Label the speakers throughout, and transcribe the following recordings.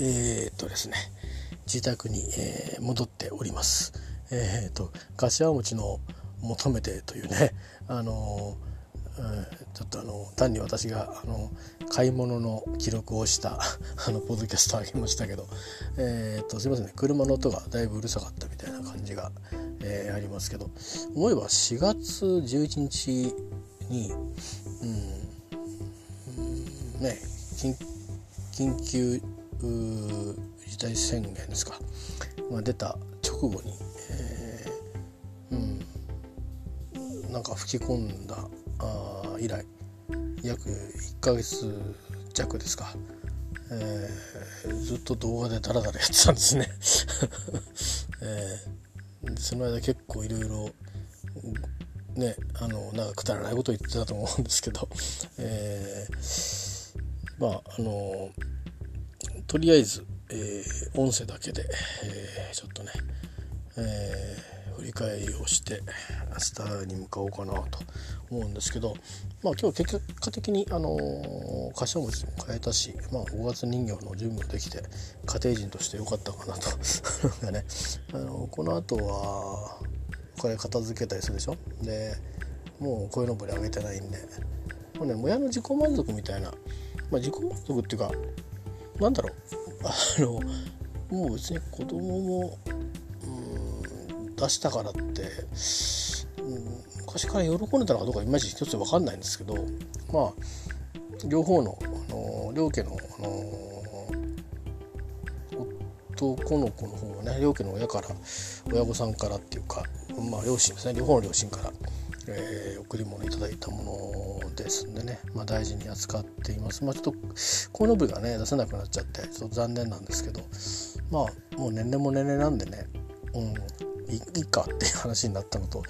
Speaker 1: えー、っとですね自宅に、えー、戻っております。えー、っと柏餅の求めてというねあのちょっとあの単に私があの買い物の記録をした あのポッドキャストあげましたけど、え、っとすいませんね車の音がだいぶうるさかったみたいな感じが、えー、ありますけど思えば4月11日に、うん、ね緊急事態宣言ですか、まあ、出た直後に、えー、うん、なんか吹き込んだあ以来約1ヶ月弱ですか、えー、ずっと動画でダラダラやってたんですね、えー、その間結構いろいろねあのなんかくだらないこと言ってたと思うんですけど、えー、まああのとりあえず、えー、音声だけで、えー、ちょっとね、えー、振り返りをして明日に向かおうかなと思うんですけど、まあ、今日結果的に、あのー、柏餅も変えたし、まあ、5月人形の準備もできて家庭人としてよかったかなと。ね、あのこの後はこれ片付けたりするでしょ？でもうこういうのぼりあげてないんで。もうね親の自己満足みたいな、まあ、自己満足っていうかなんだろう。あのもう別に子供もうん出したからって、うん、昔から喜んでたのかどうかいまいち一つ分かんないんですけどまあ両方の、あの両家の、あの男の子の方はね両家の親から親御さんからっていうかまあ両親ですね両方の両親から、えー、贈り物いただいたものですんでね、まあ、大事に扱っています。まあちょっとこの部がね出せなくなっちゃってちょっと残念なんですけど。まあもう年齢も年齢なんでね。うんいいかっていう話になったのと、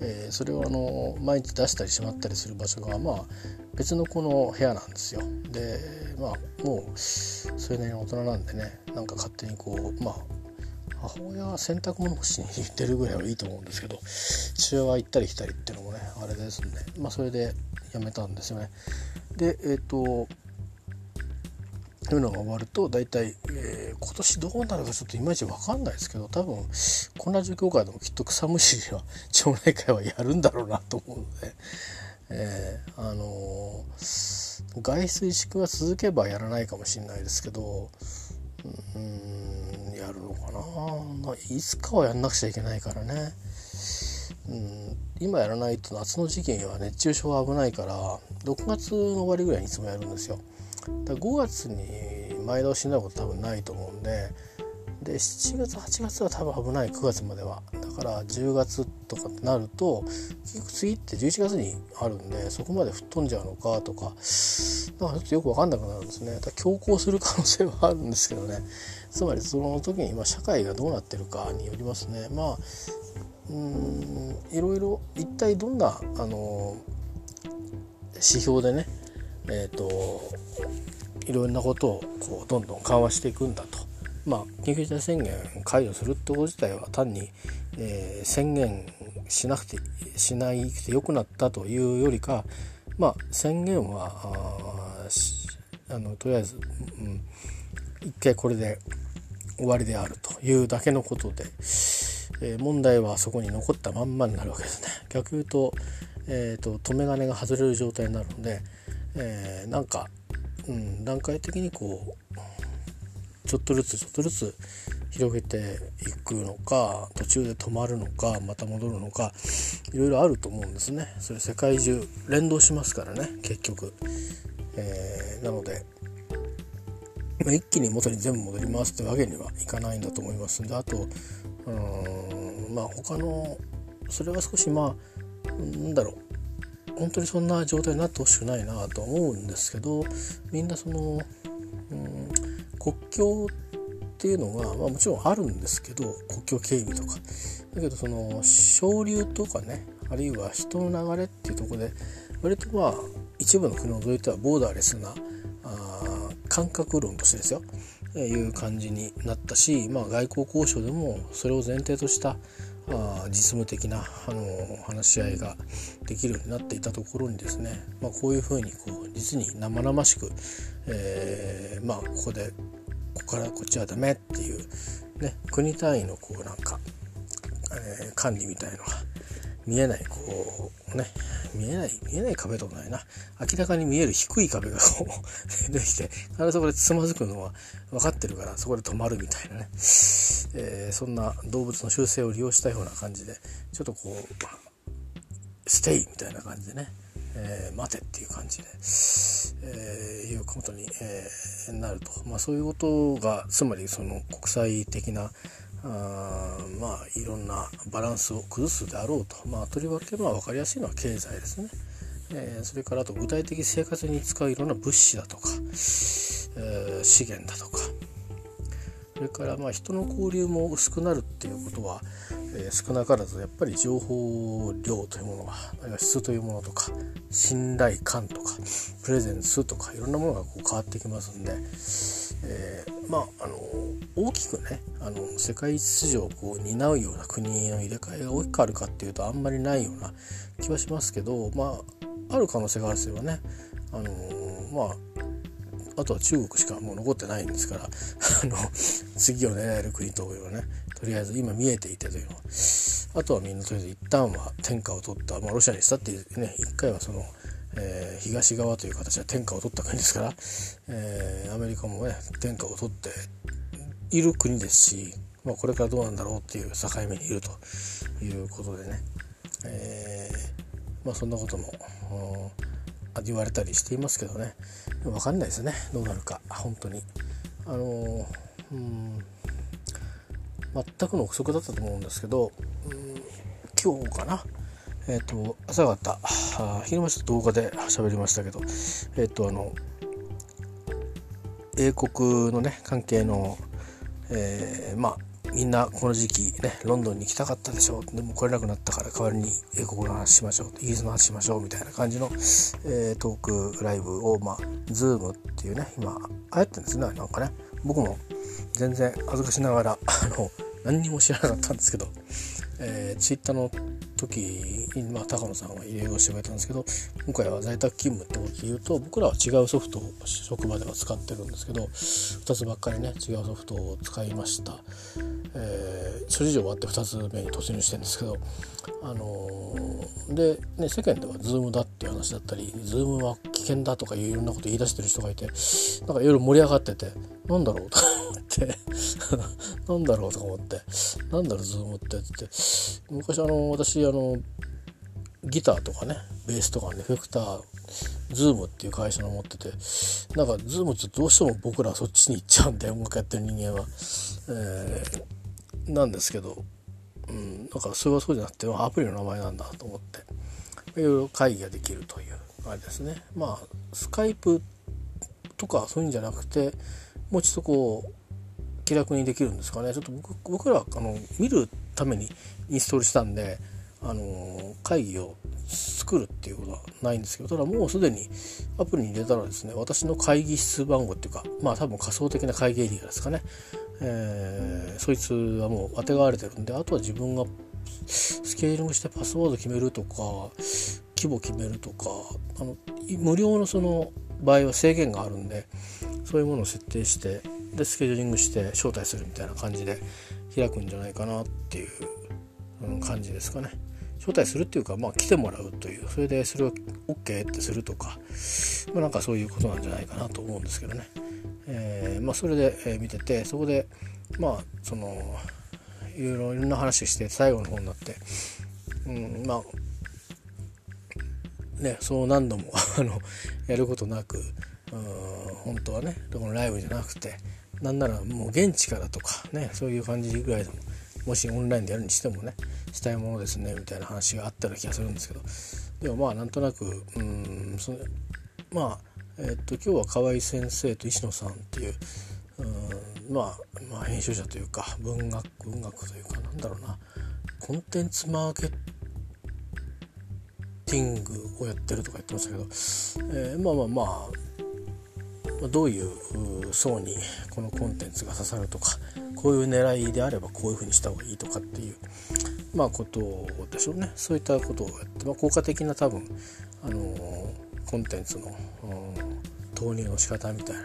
Speaker 1: えー、それをあの毎日出したりしまったりする場所がまあ別の子の部屋なんですよ。でまあもうそれなりに大人なんでねなんか勝手にこうまあ母親は洗濯物干しに行ってるぐらいはいいと思うんですけど父親は行ったり来たりっていうのもねあれですんでまあそれでやめたんですよね。でえっ、ー、とそういうのが終わると大体、えー、今年どうなるかちょっといまいち分かんないですけど多分こんな状況下でもきっと草むしりは町内会はやるんだろうなと思うので、えー、あのー、外出自粛が続けばやらないかもしれないですけどうんやるのかな、まあ、いつかはやんなくちゃいけないからね。うん今やらないと夏の時期には熱中症は危ないから6月の終わりぐらいにいつもやるんですよ。だから5月に前倒しになること多分ないと思うんでで7月8月は多分危ない9月までは。だから10月とかってなると結局次って11月にあるんでそこまで吹っ飛んじゃうのかとかだからちょっとよく分かんなくなるんですね。だ強行する可能性はあるんですけどね。つまりその時に今社会がどうなってるかによりますね。まあうんいろいろ一体どんなあの指標でねえっ、ー、といろんなことをこうどんどん緩和していくんだと。まあ、緊急事態宣言解除するってこと自体は単に、えー、宣言しなくてしないくてよくなったというよりか、まあ、宣言はあのとりあえず、うん、一回これで終わりであるというだけのことで、えー、問題はそこに残ったまんまになるわけですね。逆言うと,、えーと、と止め金が外れる状態になるので、えー、なんか、うん、段階的にこうちょっとずつちょっとずつ広げていくのか途中で止まるのかまた戻るのかいろいろあると思うんですね。それ世界中連動しますからね結局、えー、なので、まあ、一気に元に全部戻りますってわけにはいかないんだと思いますんであとうんまあ他のそれは少しまあなんだろう。本当にそんな状態になってほしくないなと思うんですけどみんなその、国境っていうのが、まあ、もちろんあるんですけど国境警備とか。だけどその潮流とかねあるいは人の流れっていうとこで割とまあ一部の国を除いてはボーダーレスなあ感覚論としてですよ。いう感じになったし、まあ、外交交渉でもそれを前提としたあ実務的なあの話し合いができるようになっていたところにですね、まあ、こういうふうにこう実に生々しく、えー、まあ、ここでここからこっちはダメっていう、ね、国単位のこうなんか、えー、管理みたいのが見えないこうね見えない見えない壁とかないな。明らかに見える低い壁がこうできて必ずそこでつまずくのは分かってるからそこで止まるみたいなね、えー、そんな動物の習性を利用したような感じでちょっとこうステイみたいな感じでね、えー、待てっていう感じで、えー、いうことに、えー、なると、まあ、そういうことがつまりその国際的なあまあいろんなバランスを崩すであろうと、まあ、とりわけまあ分かりやすいのは経済ですね、えー、それからあと具体的生活に使ういろんな物資だとか、えー、資源だとか。それからまあ人の交流も薄くなるっていうことは、えー、少なからずやっぱり情報量というものがあるいは質というものとか信頼感とかプレゼンスとかいろんなものがこう変わってきますんで、えー、まああの大きくねあの世界秩序をこう担うような国の入れ替えが大きくあるかっていうとあんまりないような気はしますけどまあある可能性があるとすればね。あのまああとは中国しかもう残ってないんですから あの次を狙える国というのはねとりあえず今見えていてというの。はあとはみんなとりあえず一旦は天下を取った、まあ、ロシアにしたっていうね一回はそのえー、東側という形で天下を取った国ですから、えー、アメリカもね天下を取っている国ですし、まあ、これからどうなんだろうっていう境目にいるということでね、えー、まあ、そんなことも言われたりしていますけどね分かんないですねどうなるか本当に。あの、うん全くの憶測だったと思うんですけど、うん、今日かなえっ、ー、と朝方昼間ちょっと動画で喋りましたけどえっ、ー、とあの英国のね関係の、えー、まあみんなこの時期ねロンドンに行きたかったでしょう。でも来れなくなったから代わりに英国の話しましょう。イギリスの話しましょうみたいな感じの、えー、トークライブをまあ Zoom っていうね今流行ってるんですねなんかね。僕も全然恥ずかしながらあの何にも知らなかったんですけど、えー、ツイッターの時、まあ、高野さんは入れをしてくれたんですけど今回は在宅勤務ってことで言うと僕らは違うソフトを職場では使ってるんですけど2つばっかりね違うソフトを使いました、えー、諸事情終わって2つ目に突入してるんですけどあのー、で、ね、世間では Zoom だっていう話だったり Zoom は危険だとかいろんなこと言い出してる人がいてなんかいろいろ盛り上がっててなんだろうと思って なんだろうとか思ってなんだろう Zoom ってって。昔あの私あのギターとかねベースとかねエフェクター Zoom っていう会社の持っててなんか Zoom ってどうしても僕らそっちに行っちゃうんで音楽やってる人間は、えー、なんですけど、うん、だからそれはそうじゃなくてアプリの名前なんだと思っていろいろ会議ができるというあれですね。まあスカイプとかそういうんじゃなくてもうちょっとこう気楽にできるんですかね。ちょっと僕僕らあの見るためにインストールしたんであの会議を作るっていうことはないんですけどただもうすでにアプリに入れたらですね私の会議室番号っていうかまあ多分仮想的な会議エリアですかね、えー、そいつはもう当てがわれてるんであとは自分がスケーリングしてパスワード決めるとか規模決めるとかあの無料のその場合は制限があるんでそういうものを設定してでスケジューリングして招待するみたいな感じで開くんじゃないかなっていう、うん、感じですかね。招待するっていうか、まあ、来てもらうというそれでそれを OK ってするとか、まあ、なんかそういうことなんじゃないかなと思うんですけどね。えー、まあ、それで、え見ててそこでまあそのいろいろいろな話して最後の方になって、うん、まあねそう何度も あのやることなくうん本当はねこのライブじゃなくてなんならもう現地からとかねそういう感じぐらいでももしオンラインでやるにしてもねしたいものですねみたいな話があったような気がするんですけどでもまあなんとなくうんそまあえっと今日は河合先生と石野さんっていううんまあ、まあ編集者というか文学文学というかなんだろうな。コンテンツマーケティングをやってるとか言ってましたけど、えー、まあまあまあどういう層にこのコンテンツが刺さるとかこういう狙いであればこういうふうにした方がいいとかっていうまあことでしょうね。そういったことをやって、まあ、効果的な多分あのコンテンツの投入の仕方みたいな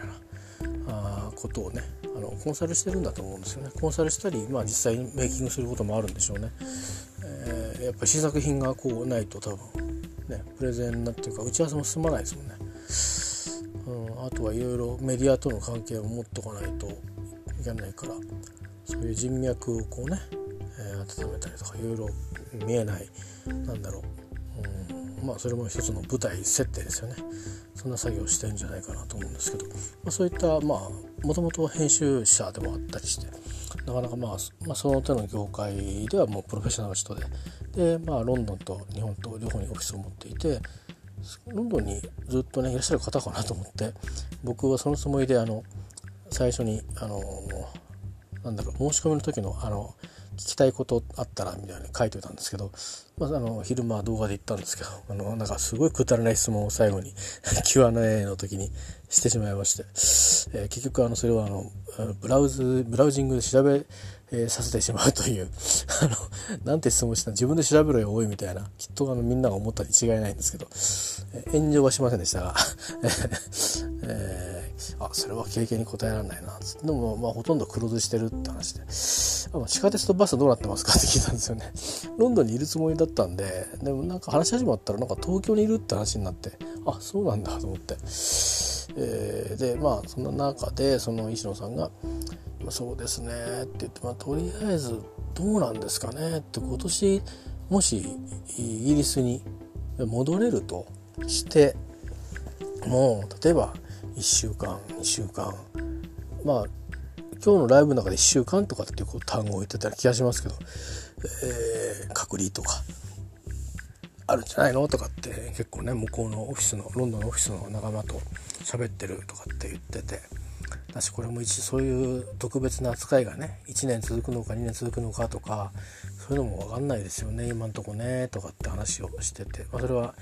Speaker 1: あことをねあのコンサルしてるんだと思うんですよね。コンサルしたり、まあ、実際にメイキングすることもあるんでしょうね、えー、やっぱり試作品がこうないと多分ねプレゼンなっていうか打ち合わせも進まないですもんね、うん、あとはいろいろメディアとの関係を持っとかないといけないからそういう人脈をこうね、えー、温めたりとかいろいろ見えないなんだろう、うん、まあそれも一つの舞台設定ですよね。そんな作業をしてるんじゃないかなと思うんですけど、まあ、そういったまあもともと編集者でもあったりしてなかなかまあ、まあ、その手の業界ではもうプロフェッショナル人で。で、まあ、ロンドンと日本と両方にオフィスを持っていてロンドンにずっとねいらっしゃる方かなと思って僕はそのつもりであの最初にあのなんだろう申し込みの時のあの聞きたいことあったらみたいに書いておいたんですけど、まあ、あの昼間動画で言ったんですけどあのなんかすごいくだらない質問を最後に Q&A の時にしてしまいまして、えー、結局あのそれはあのブラウズブラウジングで調べ、えー、させてしまうという。あのなんて質問した自分で調べろよ多いみたいな。きっとあのみんなが思ったに違いないんですけど、えー、炎上はしませんでしたが、えーあそれは経験に答えられないな。でもまあほとんど黒字してるって話で。あ地下鉄とバスどうなってますかって聞いたんですよね。ロンドンにいるつもりだったんで。でもなんか話し始まったらなんか東京にいるって話になって。あそうなんだと思って、えー、でまあそんな中でその石野さんが「そうですね」って言って、まあ、とりあえずどうなんですかねって今年もしイギリスに戻れるとしてもう例えば1週間2週間まあ今日のライブの中で1週間とかっていう単語を言ってた気がしますけど、えー、隔離とかあるんじゃないのとかって結構ね向こうのオフィスのロンドンのオフィスの仲間と喋ってるとかって言ってて私これも一そういう特別な扱いがね1年続くのか2年続くのかとかそういうのも分かんないですよね今んとこねとかって話をしてて、まあ、それは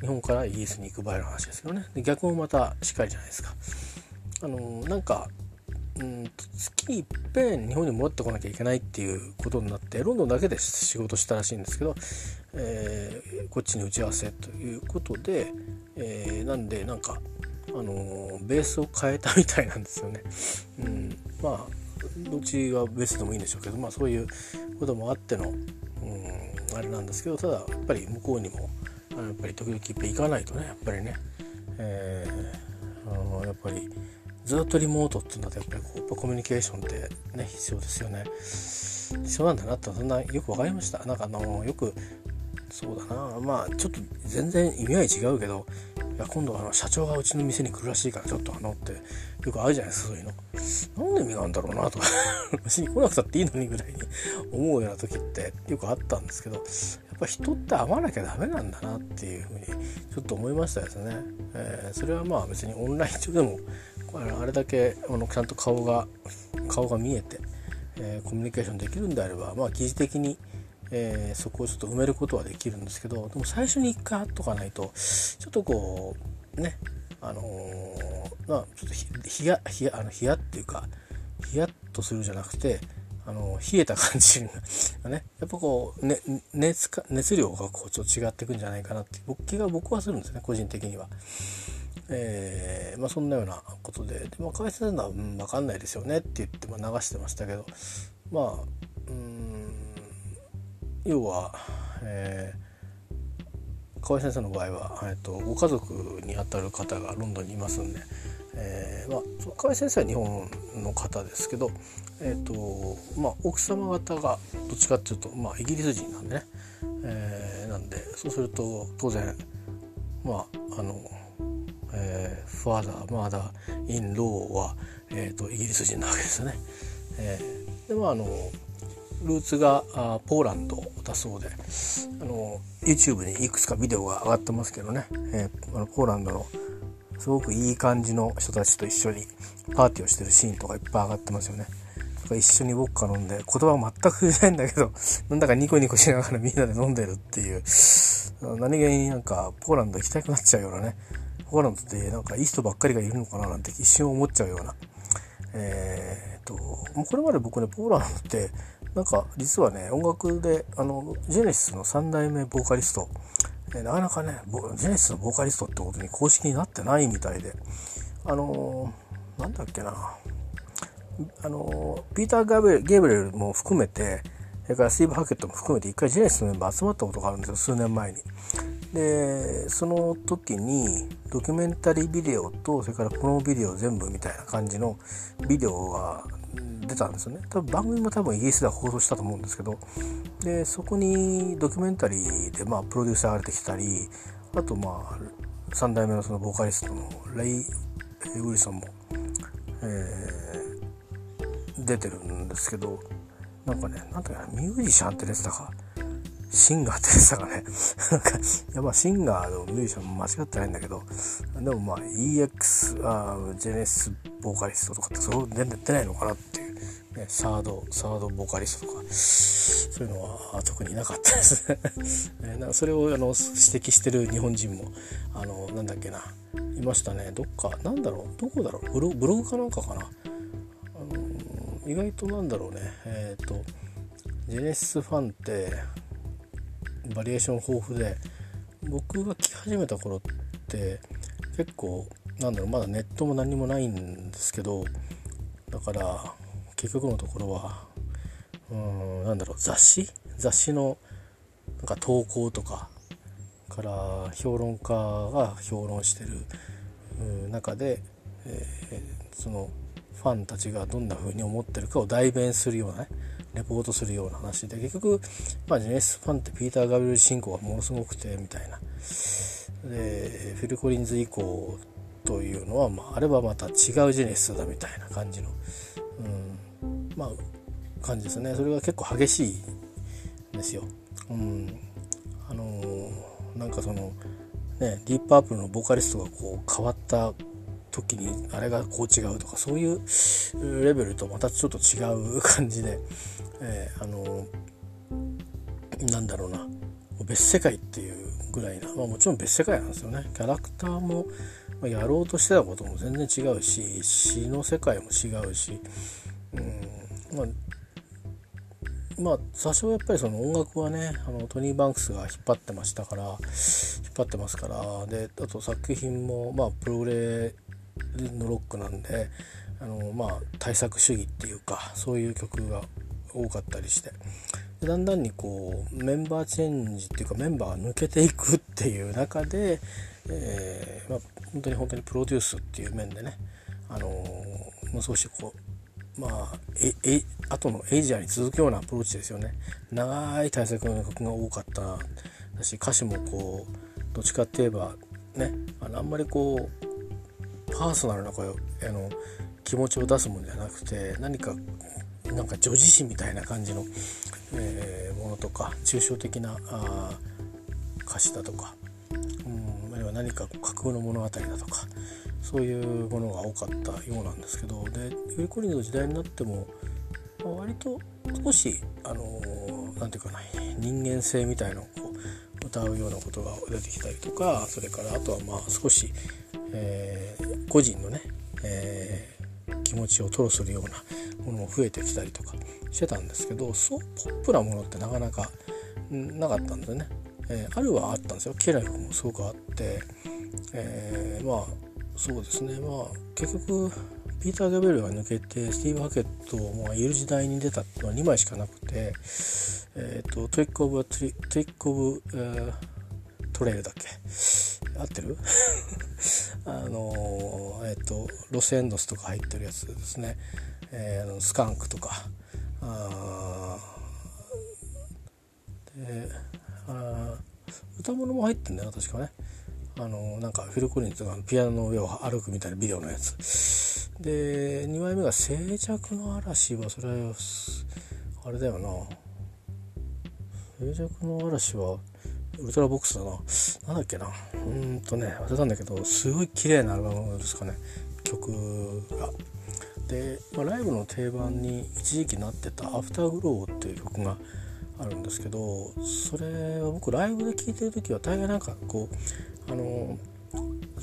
Speaker 1: 日本からイギリスに行く場合の話ですよね。で逆もまたしっかりじゃないですか。あのなんかうん月いっぺん日本に戻ってこなきゃいけないっていうことになってロンドンだけで仕事したらしいんですけど、えー、こっちに打ち合わせということで、えー、なんでなんかあのベースを変えたみたいなんですよね。うん、まあどっちがベースでもいいんでしょうけど、まあ、そういうこともあっての、うん、あれなんですけどただやっぱり向こうにもやっぱり時々行かないとねやっぱりね、えー、あのやっぱりずっとリモートっていうのはやっぱりこうコミュニケーションってね必要ですよね。必要なんだなってそんなよく分かりました。なんかあのよくそうだなまあちょっと全然意味合い違うけどいや今度あの社長がうちの店に来るらしいからちょっとあのってよくあるじゃないですかそういうの。なんで意味があるんだろうなと か別に来なくたっていいのにぐらいに思うような時ってよくあったんですけどやっぱ人って会わなきゃダメなんだなっていうふうにちょっと思いましたですね。えー、それはまあ別にオンライン上でもあれだけあのちゃんと顔が顔が見えて、えー、コミュニケーションできるんであればまあ疑似的にえー、そこをちょっと埋めることはできるんですけどでも最初に一回会っとかないとちょっとこうねあのー、まあちょっとひやひやあのひやっていうかひやっとするじゃなくてあの冷えた感じがねやっぱこう、ね、熱か熱量がこうちょっと違ってくんじゃないかなって僕気が僕はするんですね個人的には。えー、まあ、そんなようなことでで、まあ、河合先生は、うん、分かんないですよねって言って、まあ、流してましたけどまあうん要は、えー、河合先生の場合は、えーと、ご家族にあたる方がロンドンにいますんで、えーまあ、河合先生は日本の方ですけど、えーとまあ、奥様方がどっちかっていうと、まあ、イギリス人なんでね、えー、なんでそうすると当然まああの、えー、ファーダーマーダーインローは、えーと、イギリス人なわけですよね。えー、でまああのルーツがあポーランドだそうであの YouTube にいくつかビデオが上がってますけどね、えー、あのポーランドのすごくいい感じの人たちと一緒にパーティーをしてるシーンとかいっぱい上がってますよね。とか一緒にウォッカ飲んで言葉は全く通じないんだけど なんだかニコニコしながらみんなで飲んでるっていう何気になんかポーランド行きたくなっちゃうようなねポーランドってなんかいい人ばっかりがいるのかななんて一瞬思っちゃうような。えー、ともうこれまで僕ねポーランドってなんか実はね音楽であのジェネシスの3代目ボーカリスト、えなかなかねジェネシスのボーカリストってことに公式になってないみたいであのなんだっけなあのピーター・ガブゲブレルも含めてそれからスティーブ・ハケットも含めて一回ジェネシスのメンバー集まったことがあるんですよ数年前に。でその時にドキュメンタリービデオとそれからこのビデオ全部みたいな感じのビデオが出たんですよね。多分番組も多分イギリスでは放送したと思うんですけど。でそこにドキュメンタリーでまあプロデューサーが出てきたりあとまあ3代目のそのボーカリストのレイ・ウィルソンも、えー、出てるんですけど。なんかねなんだかミュージシャンって出てたか。シンガーって言ってたかね。なんかいやまあシンガーのミュージシャンも間違ってないんだけどでもまあ EX あジェネスボーカリストとかってそう出てないのかなっていう、ね、サードサードボーカリストとかそういうのは特にいなかったですね。なんかそれをあの指摘してる日本人もあのなんだっけないましたね。どっかなんだろうどこだろうブロブログかなんかかな。あの意外となんだろうね。えっ、ー、とジェネシスファンってバリエーション豊富で僕が来始めた頃って結構なんだろうまだネットも何もないんですけどだから結局のところはうーんなんだろう雑誌？雑誌のなんか投稿とかから評論家が評論してる中で、えー、そのファンたちがどんな風に思ってるかを代弁するようなねレポートするような話で結局、まあ、ジェネスファンってピーター・ガブル進行がものすごくてみたいな。でフィル・コリンズ以降というのは、まあ、あれはまた違うジェネスだみたいな感じの、うん、まあ感じですね。それが結構激しいんですよ。うん、あのー、なんかそのねディープアップルのボーカリストがこう変わった時にあれがこう違うとかそういうレベルとまたちょっと違う感じで、えー、あのなんだろうな。別世界っていうぐらいな、まあ、もちろん別世界なんですよね。キャラクターもやろうとしてたことも全然違うし詩の世界も違うし、うん。まあ、まあ多少やっぱりその音楽はねあのトニー・バンクスが引っ張ってましたから引っ張ってますから。であと作品もまあプログレのロックなんであのまあ対策主義っていうかそういう曲が多かったりして。だんだんにこうメンバーチェンジっていうかメンバーが抜けていくっていう中で、えーまあ、本当に本当にプロデュースっていう面でねあのもう少しこうまあええ後のエイジアに続くようなアプローチですよね。長い対策の曲が多かっただし歌詞もこうどっちかって言えばねあのあんまりこうパーソナルな声あの気持ちを出すものじゃなくて何かなんか女子誌みたいな感じの、えー、ものとか抽象的なあ歌詞だとか、うん、あるいは何か架空の物語だとかそういうものが多かったようなんですけどでフィル・コリンの時代になっても、まあ、割と少しあの何、て言うかな人間性みたいのをこう歌うようなことが出てきたりとかそれからあとはまあ少しえー、個人のね、えー、気持ちを吐露するようなものも増えてきたりとかしてたんですけどそうポップなものってなかなかなかったんですよね。えー、あるはあったんですよ。ケラフもすごくあって、え、まあそうですね。まあ結局ピーター・ギャベルが抜けてスティーブ・ハケットもいる時代に出たっていうのは2枚しかなくて、えーと、トリック・オブ・トリック・オブ、えー、トレイルだっけ？合ってる？あのえっ、ー、とロスエンドスとか入ってるやつですね、えー、スカンクとか。あであ歌物も入ってんだよ確かね。あのなんかフィル・コリンズがピアノの上を歩くみたいなビデオのやつで2枚目が「静寂の嵐」はそれはあれだよな静寂の嵐はウルトラボックスだな。なんだっけな。うんとね、忘れたんだけど、すごい綺麗なアルバムですかね。曲が。で、まあ、ライブの定番に一時期なってた「 Afterglow」っていう曲があるんですけどそれは僕ライブで聴いてる時は大概なんかこうあの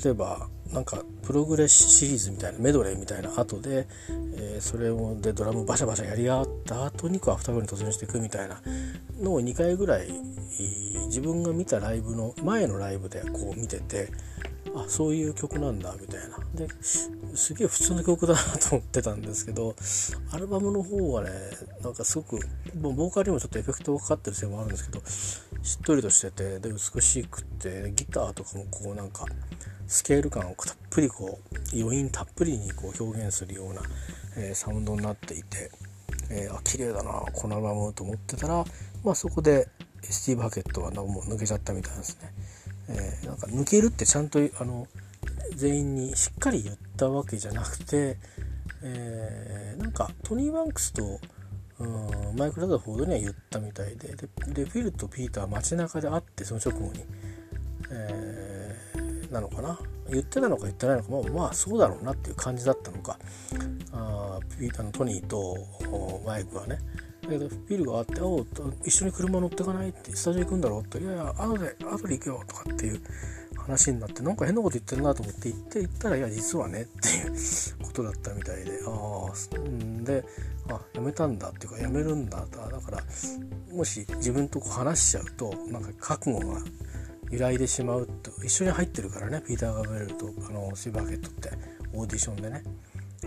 Speaker 1: 例えばなんかプログレシリーズみたいなメドレーみたいな後で、えー、それをでドラムバシャバシャやり合った後にこう Afterglow に突入していくみたいなのを2回ぐらい自分が見たライブの前のライブでこう見ててあそういう曲なんだみたいなですげえ普通の曲だなと思ってたんですけどアルバムの方はねなんかすごくボーカルにもちょっとエフェクトがかかってるせいもあるんですけどしっとりとしててで美しくてギターとかもこうなんかスケール感をたっぷりこう余韻たっぷりにこう表現するような、えー、サウンドになっていて、えー、あ綺麗だなこのアルバムと思ってたら、まあ、そこでスティーブ・ハケットはもう抜けちゃったみたいですね。えー、なんか抜けるってちゃんとあの全員にしっかり言ったわけじゃなくて、えー、なんかトニー・バンクスとマイク・ラザフォードには言ったみたいででフィルとピーターは街中で会ってその直後に、えー、なのかな？言ってたのか言ってないのか、まあ、まあそうだろうなっていう感じだったのか。あピーターのトニーとマイクはね。だけどフィルがあって「お一緒に車乗ってかない?」って「スタジオ行くんだろ?」って「いやいや後で後で行くよ」とかっていう話になってなんか変なこと言ってるなと思って行って行ったら「いや実はね」っていうことだったみたいでああんであやめたんだっていうかやめるんだだからもし自分とこう話しちゃうとなんか覚悟が揺らいでしまうと一緒に入ってるからねピーター・ガブレルとあのシーバーケットってオーディションでね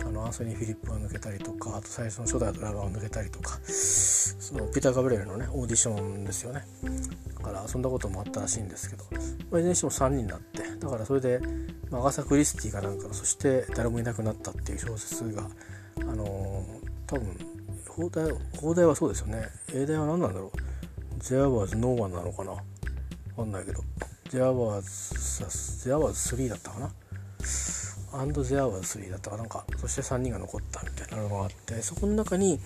Speaker 1: あのアンソニー・フィリップが抜けたりとかあと最初の初代ドラガーを抜けたりとかそのピーター・ガブレルのねオーディションですよね。だからそんなこともあったらしいんですけど、まあ、いずれにしても3人になってだからそれで、まあ、アガサ・クリスティかなんかそして誰もいなくなったっていう小説があのー、多分放題放題はそうですよね。英題は何なんだろう。There was no one なのかな。わかんないけど。There was, There was 3だったかな。アンド・ゼアワー3だったかなんかそして3人が残ったみたいな。のがあってそこの中に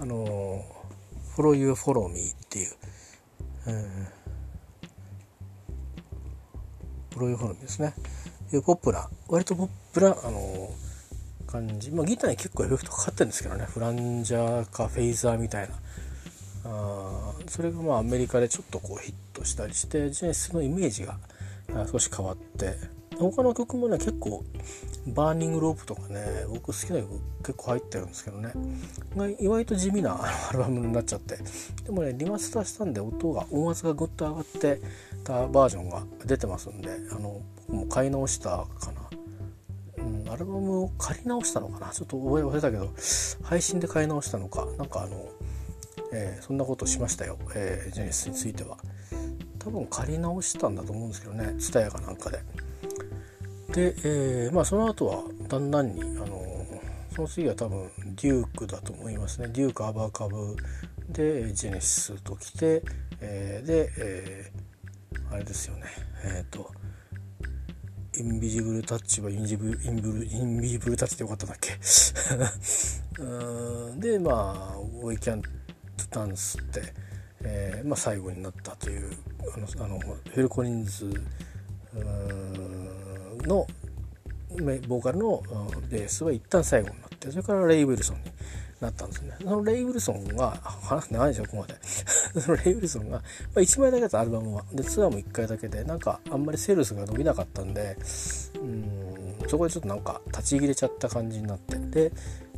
Speaker 1: あの「Follow You Follow Me」っていう、えー、Follow You Follow Me ですね。いうポップな割とポップなあの感じ、まあ、ギターに結構エフェクトかかってるんですけどね。フランジャーかフェイザーみたいな。あそれがまあアメリカでちょっとこうヒットしたりしてジェネシスのイメージが少し変わって他の曲もね結構 Burning Rope とかね僕好きな曲結構入ってるんですけどね。意外と地味なアルバムになっちゃって。でもねリマスターしたんで音が音圧がぐっと上がってたバージョンが出てますんであの僕も買い直したかな、うん、アルバムを買い直したのかな。ちょっと覚え忘れたけど配信で買い直したのか。なんかあの、えー、そんなことしましたよ、えー、ジェネシスについては。多分借り直したんだと思うんですけどね。TSUTAYA かなんかで。で、えー、まあその後はだんだんにあのその次は多分デュークだと思いますね。デュークアバーカブでジェネシスときて、えー、で、えー、あれですよね。えっ、とインビジブルタッチはインジブインブルインビジブルタッチでよかったんだっけ？うんでまあ「We Can't Dance」って、えーまあ、最後になったというあのあのフェルコリンズうんのボーカルのベースは一旦最後になってそれからレイ・ウィルソンになったんですね。そのレイ・ウィルソンが話長いでしょここまで。そのレイ・ウィルソンが、まあ、1枚だけだったアルバムは。でツアーも1回だけでなんかあんまりセールスが伸びなかったんでうんそこでちょっとなんか立ち切れちゃった感じになって。で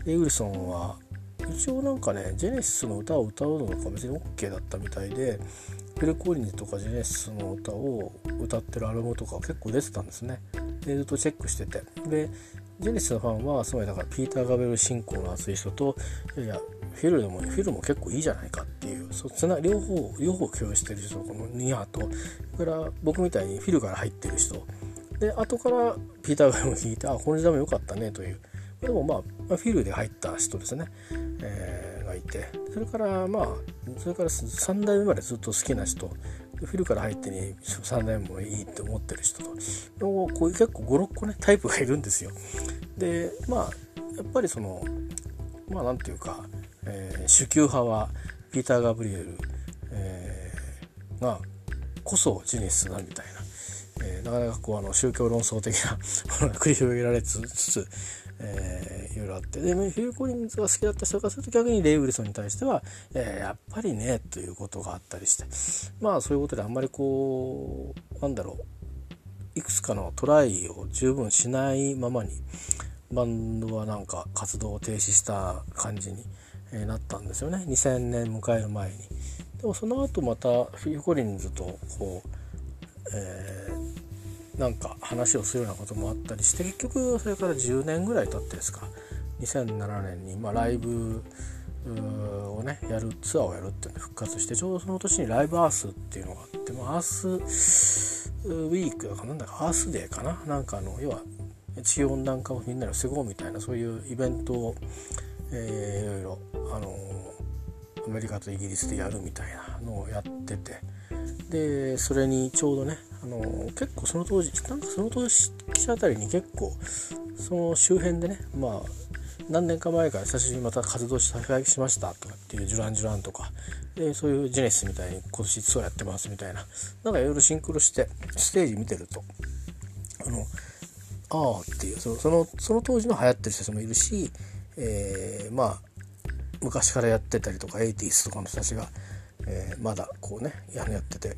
Speaker 1: レイ・ウィルソンは一応なんかねジェネシスの歌を歌うのが別に OK だったみたいでフィル・コリンズとかジェネシスの歌を歌ってるアルバムとか結構出てたんですね。でずっとチェックしてて。でジェネシスのファンはつまりだからピーター・ガベル信仰の熱い人といやいやフィルでもフィルも結構いいじゃないかっていうそつな両方両方共有してる人このニアとそれから僕みたいにフィルから入ってる人。で後からピーター・ガベルも弾いてあこの時代も良かったねという。でも、まあ、フィルで入った人ですね、えー、がいて。それからまあそれから3代目までずっと好きな人。フルから入ってね3年もいいって思ってる人とこう結構56個ねタイプがいるんですよ。でまあやっぱりそのまあ何て言うか、えー、主級派はピーター・ガブリエル、えー、がこそジニスだみたいな、なかなかこうあの宗教論争的な ものが繰り広げられつつえー、いろいろあって。でフィル・コリンズが好きだった人からすると逆にレイ・ウィルソンに対しては、えー、やっぱりねということがあったりして。まあそういうことであんまりこうなんだろういくつかのトライを十分しないままにバンドはなんか活動を停止した感じにえなったんですよね。2000年迎える前に。でもその後またフィル・コリンズとこう、えーなんか話をするようなこともあったりして結局それから10年ぐらい経ってですか。2007年にまあライブをねやるツアーをやるっていうの復活してちょうどその年にライブアースっていうのがあって、まあ、アースウィークだかなんだかアースデーかな。なんかあの要は地球温暖化をみんなで防ごうみたいなそういうイベントを、えー、いろいろあのアメリカとイギリスでやるみたいなのをやってて。でそれにちょうどねあの結構その当時なんかその年あたりに結構その周辺でねまあ何年か前から久しぶりにまた活動し再開しましたとかっていうジュランジュランとかでそういうジェネシスみたいに今年ツアーやってますみたいななんかいろいろシンクロしてステージ見てるとあのああっていうそのそのその当時の流行ってる人たちもいるし、えー、まあ昔からやってたりとか 80s とかの人たちが、えー、まだこうねやってて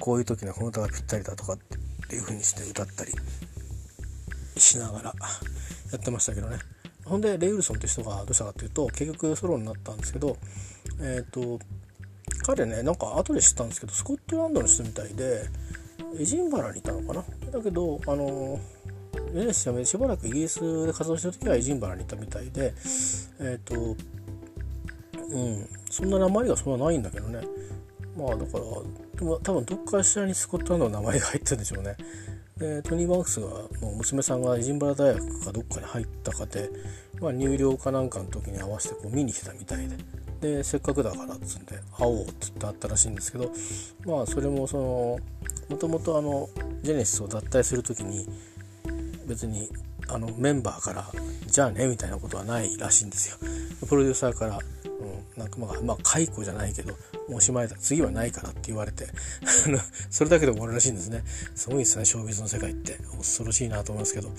Speaker 1: こういう時にこの歌がぴったりだとかっていう風にして歌ったりしながらやってましたけどね。ほんでレイ・ウルソンって人がどうしたかっていうと結局ソロになったんですけどえっ、ー、と彼ねなんか後で知ったんですけどスコットランドの人みたいでエジンバラにいたのかな？だけどあのレネス辞めしばらくイギリスで活動した時はエジンバラにいたみたいでえっ、ー、とうんそんな鉛がそんなないんだけどね。まあだからでも多分どっかしらにスコットランドの名前が入ってるんでしょうねでトニー・バンクスがの娘さんがエジンバラ大学かどっかに入ったかで、まあ、入寮かなんかの時に合わせてこう見に来たみたいででせっかくだからっつんで会おうっつってあったらしいんですけどまあそれもそのもともとあのジェネシスを脱退する時に別にあのメンバーから「じゃあね」みたいなことはないらしいんですよ。プロデューサーから、うん、なんかまあ解雇じゃないけどもうおしまいだ。次はないからって言われて それだけでも終わるらしいんですね。すごいですねショービズの世界って。恐ろしいなと思いますけど。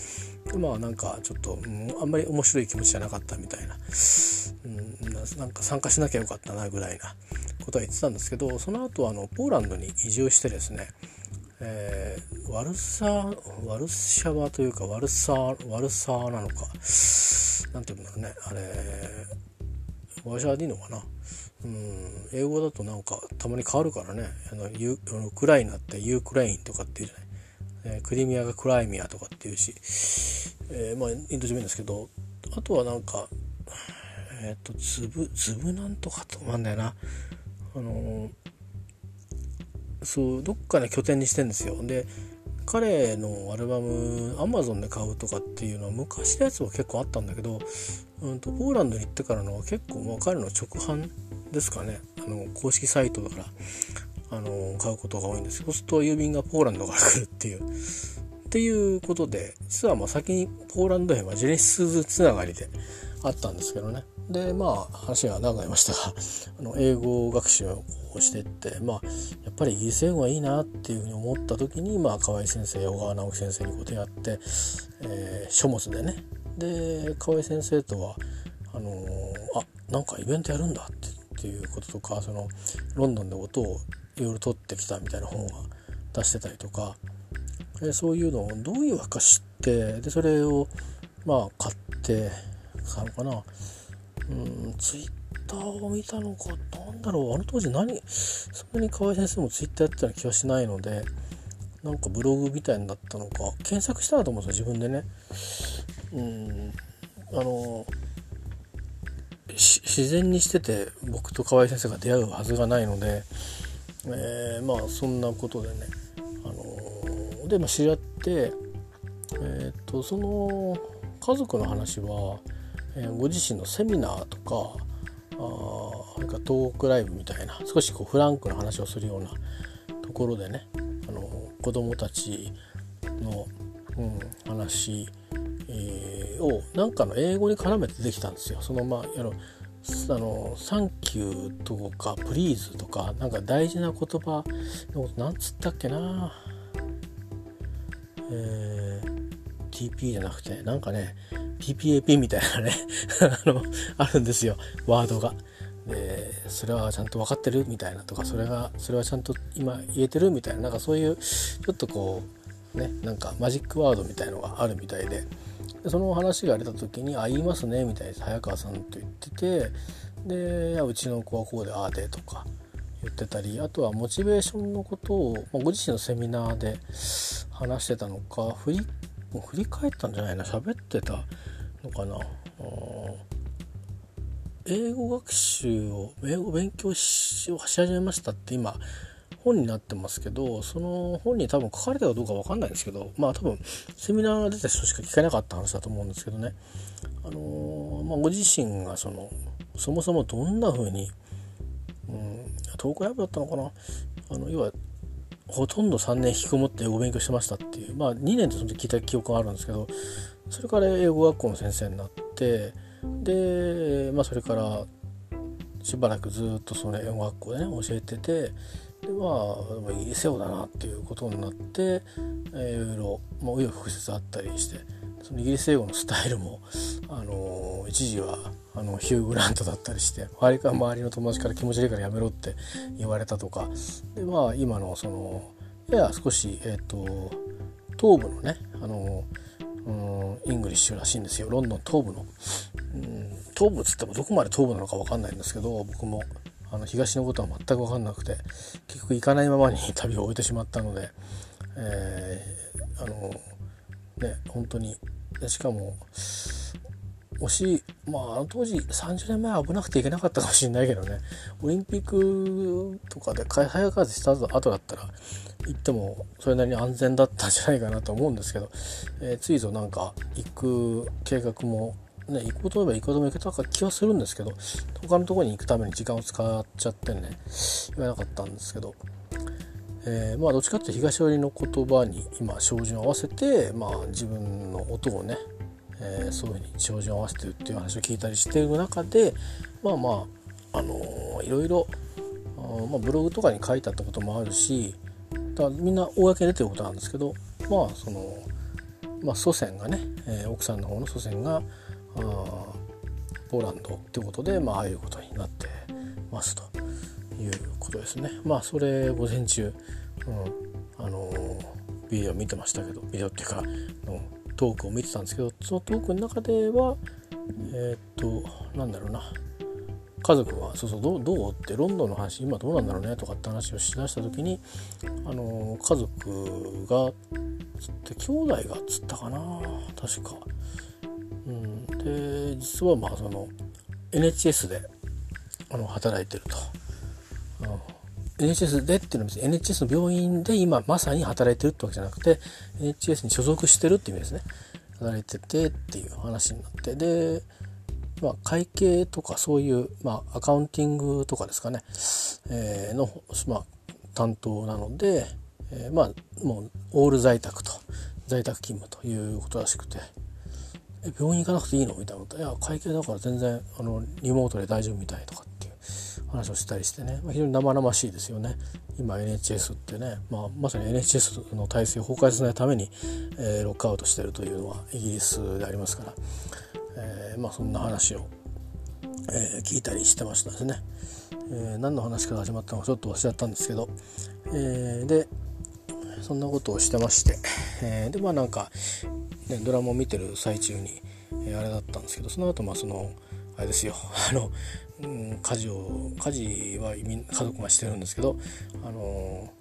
Speaker 1: まあなんかちょっと、うん、あんまり面白い気持ちじゃなかったみたいな、うん、なんか参加しなきゃよかったなぐらいなことは言ってたんですけどその後あのポーランドに移住してですねえー、ワルサワルシャワというかワルサワルサーなのか。何て言うんだろうね。あれワシャでいいのかな？うん。英語だとなんかたまに変わるからね。あのユウクライナってユークラインとかっていうじゃない、えー、クリミアがクライミアとかっていうし、えー、まあインド人名ですけどあとはなんかえっ、ー、とズブズブなんとかとなんだよな。あのそうどっかね拠点にしてんですよ。で彼のアルバムアマゾンで買うとかっていうのは昔のやつは結構あったんだけど、うんと、ポーランドに行ってからの結構もう彼の直販ですかね。あの公式サイトだからあの買うことが多いんです。そうすると郵便がポーランドから来るっていう。っていうことで実はまあ先にポーランド編はジェネシスつながりであったんですけどね。でまあ話が長くなりましたがあの英語学習をしてってまあやっぱりイギリス英語がいいなっていうふうに思った時にまあ河合先生小川直樹先生にこう出会って、えー、書物でね。で河合先生とはあのー、あなんかイベントやるんだってっていうこととかそのロンドンで音をいろいろ取ってきたみたいな本が出してたりとか、えー、そういうのをどういうわか知ってでそれをまあ買って買うのかな。うんツイッターを見たのか。なんだろう。あの当時何そんなに河合先生もツイッターやってたような気はしないのでなんかブログみたいになったのか。検索したらと思うんですよ自分でね。うん。あの自然にしてて僕と河合先生が出会うはずがないので、えー、まあそんなことでね、あので、まあ、知り合って、えー、っとその家族の話は、ご自身のセミナーとかあれかトークライブみたいな少しこうフランクな話をするようなところでねあの子供たちの、うん、話、えー、をなんかの英語に絡めてできたんですよ。そのまああのあのサンキューとかプリーズとかなんか大事な言葉のことなんつったっけなえー、TP じゃなくてなんかね PPAP みたいなね あのあるんですよワードが。でそれはちゃんと分かってる？みたいなとかそれがそれはちゃんと今言えてる？みたいななんかそういうちょっとこうねなんかマジックワードみたいのがあるみたいで。でその話が出た時に「あ言いますね」みたいな早川さんと言っててで「いやうちの子はこうでああで」とか言ってたりあとはモチベーションのことを、ま、ご自身のセミナーで話してたのか振り振り返ったんじゃないな。喋ってたのかな。英語学習を英語勉強しし始めましたって今本になってますけどその本に多分書かれたかどうか分かんないんですけどまあ多分セミナーが出た人しか聞けなかった話だと思うんですけどね。あのー、まあ、ご自身がそのそもそもどんな風に、うん、東海ラブだったのかな。あの要はほとんど3年引きこもって英語勉強してましたっていうまあ2年でその時聞いた記憶があるんですけどそれから英語学校の先生になってで、まあ、それからしばらくずっとその英語学校でね教えててでまあいいせよだなっていうことになって、えー、いろいろ紆余曲折あったりしてそのイギリス英語のスタイルも、あのー、一時はあのヒュー・グラントだったりして周りか周りの友達から気持ち悪いからやめろって言われたとか。でまあ今のそのやや少し、えーと、東部のね、あのー、イングリッシュらしいんですよ。ロンドン東部の。うん東部っつってもどこまで東部なのか分かんないんですけど僕もあの東のことは全く分かんなくて結局行かないままに 旅を終えてしまったので、えー、あのね本当にしかも推しまああの当時30年前は危なくていけなかったかもしれないけどね。オリンピックとかで早川風した後だったら行ってもそれなりに安全だったんじゃないかなと思うんですけど、えー、ついぞなんか行く計画もね、行こうと思えば行こうとも行けたか気はするんですけど他のとこに行くために時間を使っちゃってね言わなかったんですけど、えー、まあどっちかっていうと東寄りの言葉に今照準を合わせて、まあ、自分の音をね、えー、そういうふうに照準を合わせてるっていう話を聞いたりしている中でまあまあ、あのー、いろいろあ、まあ、ブログとかに書いてあったこともあるしだみんな公に出てることなんですけどまあその、まあ、祖先がね、えー、奥さんの方の祖先があポーランドということで、まあ、ああいうことになってますということですね。まあそれ午前中、うん、あのビデオ見てましたけどビデオっていうか、うん、トークを見てたんですけどそのトークの中ではえー、っとなんだろうな家族はそうそうどうどうってロンドンの話今どうなんだろうねとかって話をしだした時にあの家族がつって兄弟がつったかな確かうん、で実はまあその NHS であの働いてると。NHS でっていうのは別に NHS の病院で今まさに働いてるってわけじゃなくて NHS に所属してるっていう意味ですね。働いててっていう話になって。で、まあ、会計とかそういう、まあ、アカウンティングとかですかね、えー、の、まあ、担当なので、えー、まあもうオール在宅と。在宅勤務ということらしくて。え病院行かなくていいのみたいなこと。いや会計だから全然あのリモートで大丈夫みたいとかって話をしたりしてね、まあ、非常に生々しいですよね。今 NHS ってね、まあ、まさに NHS の体制を崩壊させないために、えー、ロックアウトしてるというのはイギリスでありますから、えー、まあ、そんな話を、えー、聞いたりしてましたですね、え何の話から始まったのかちょっと忘れちゃったんですけど、えでそんなことをしてまして、えでまあなんかね、ドラマを見てる最中に、え、あれだったんですけどその後まあそのあれですよ。あの、うん、家事を家事は家族がしてるんですけどあの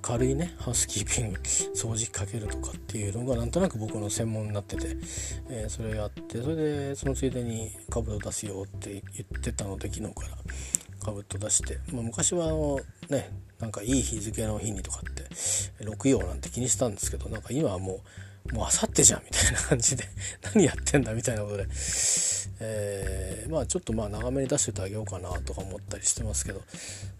Speaker 1: 軽いねハウスキーピング 掃除機かけるとかっていうのがなんとなく僕の専門になってて、えー、それをやってそれでそのついでにカブト出すよって言ってたので昨日から。カブト出して、まあ、昔はあのねなんかいい日付の日にとかって6曜なんて気にしたんですけどなんか今はもうもうあさってじゃんみたいな感じで 何やってんだみたいなことで、えー、まあちょっとまあ長めに出しててあげようかなとか思ったりしてますけど、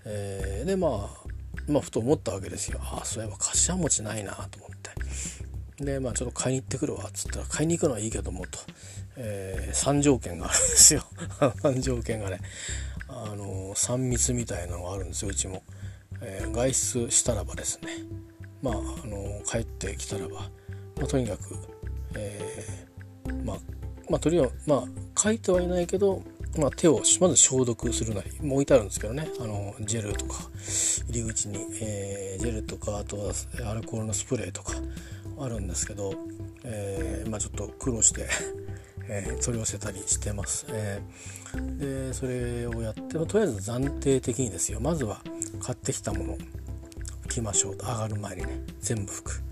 Speaker 1: えー、でまあまあふと思ったわけですよ。ああそういえば柏餅ないなと思って。でまあちょっと買いに行ってくるわっつったら買いに行くのはいいけどもと、えー、3条件があるんですよ。3条件がね。あの3密みたいなのがあるんですようちも、えー、外出したらばですね。まああの帰ってきたらば。まあ、とにかく、えー、まあ、まあ、とりあえず、まあ、書いてはいないけど、まあ、手をまず消毒するなりも置いてあるんですけどね。あのジェルとか入り口に、えー、ジェルとかあとはアルコールのスプレーとかあるんですけど、えー、まあ、ちょっと苦労して えー、取り寄せたりしてます、えー、でそれをやってとりあえず暫定的にですよ。まずは買ってきたもの拭きましょうと。上がる前にね全部拭く。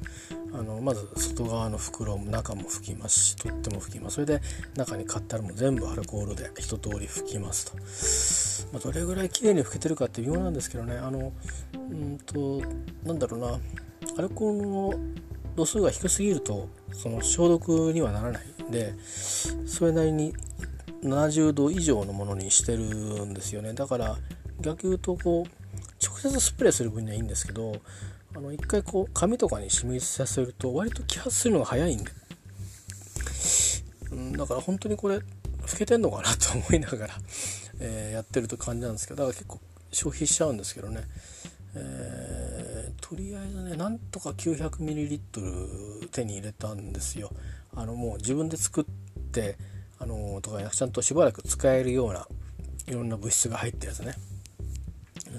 Speaker 1: あのまず外側の袋も中も拭きますし取っても拭きます。それで中に買ったらもう全部アルコールで一通り拭きますと、まあ、どれぐらい綺麗に拭けてるかって微妙なんですけどね。あのうんとなんだろうな。アルコールの度数が低すぎるとその消毒にはならない。んでそれなりに70度以上のものにしてるんですよね。だから逆言うとこう直接スプレーする分にはいいんですけどあの一回こう紙とかに染みさせると割と揮発するのが早いんで、ん、だから本当にこれ老けてんのかなと思いながら、え、やってると感じなんですけどだから結構消費しちゃうんですけどね、えー、とりあえずねなんとか 900ml 手に入れたんですよ。あのもう自分で作ってあのとかちゃんとしばらく使えるようないろんな物質が入ってるやつね。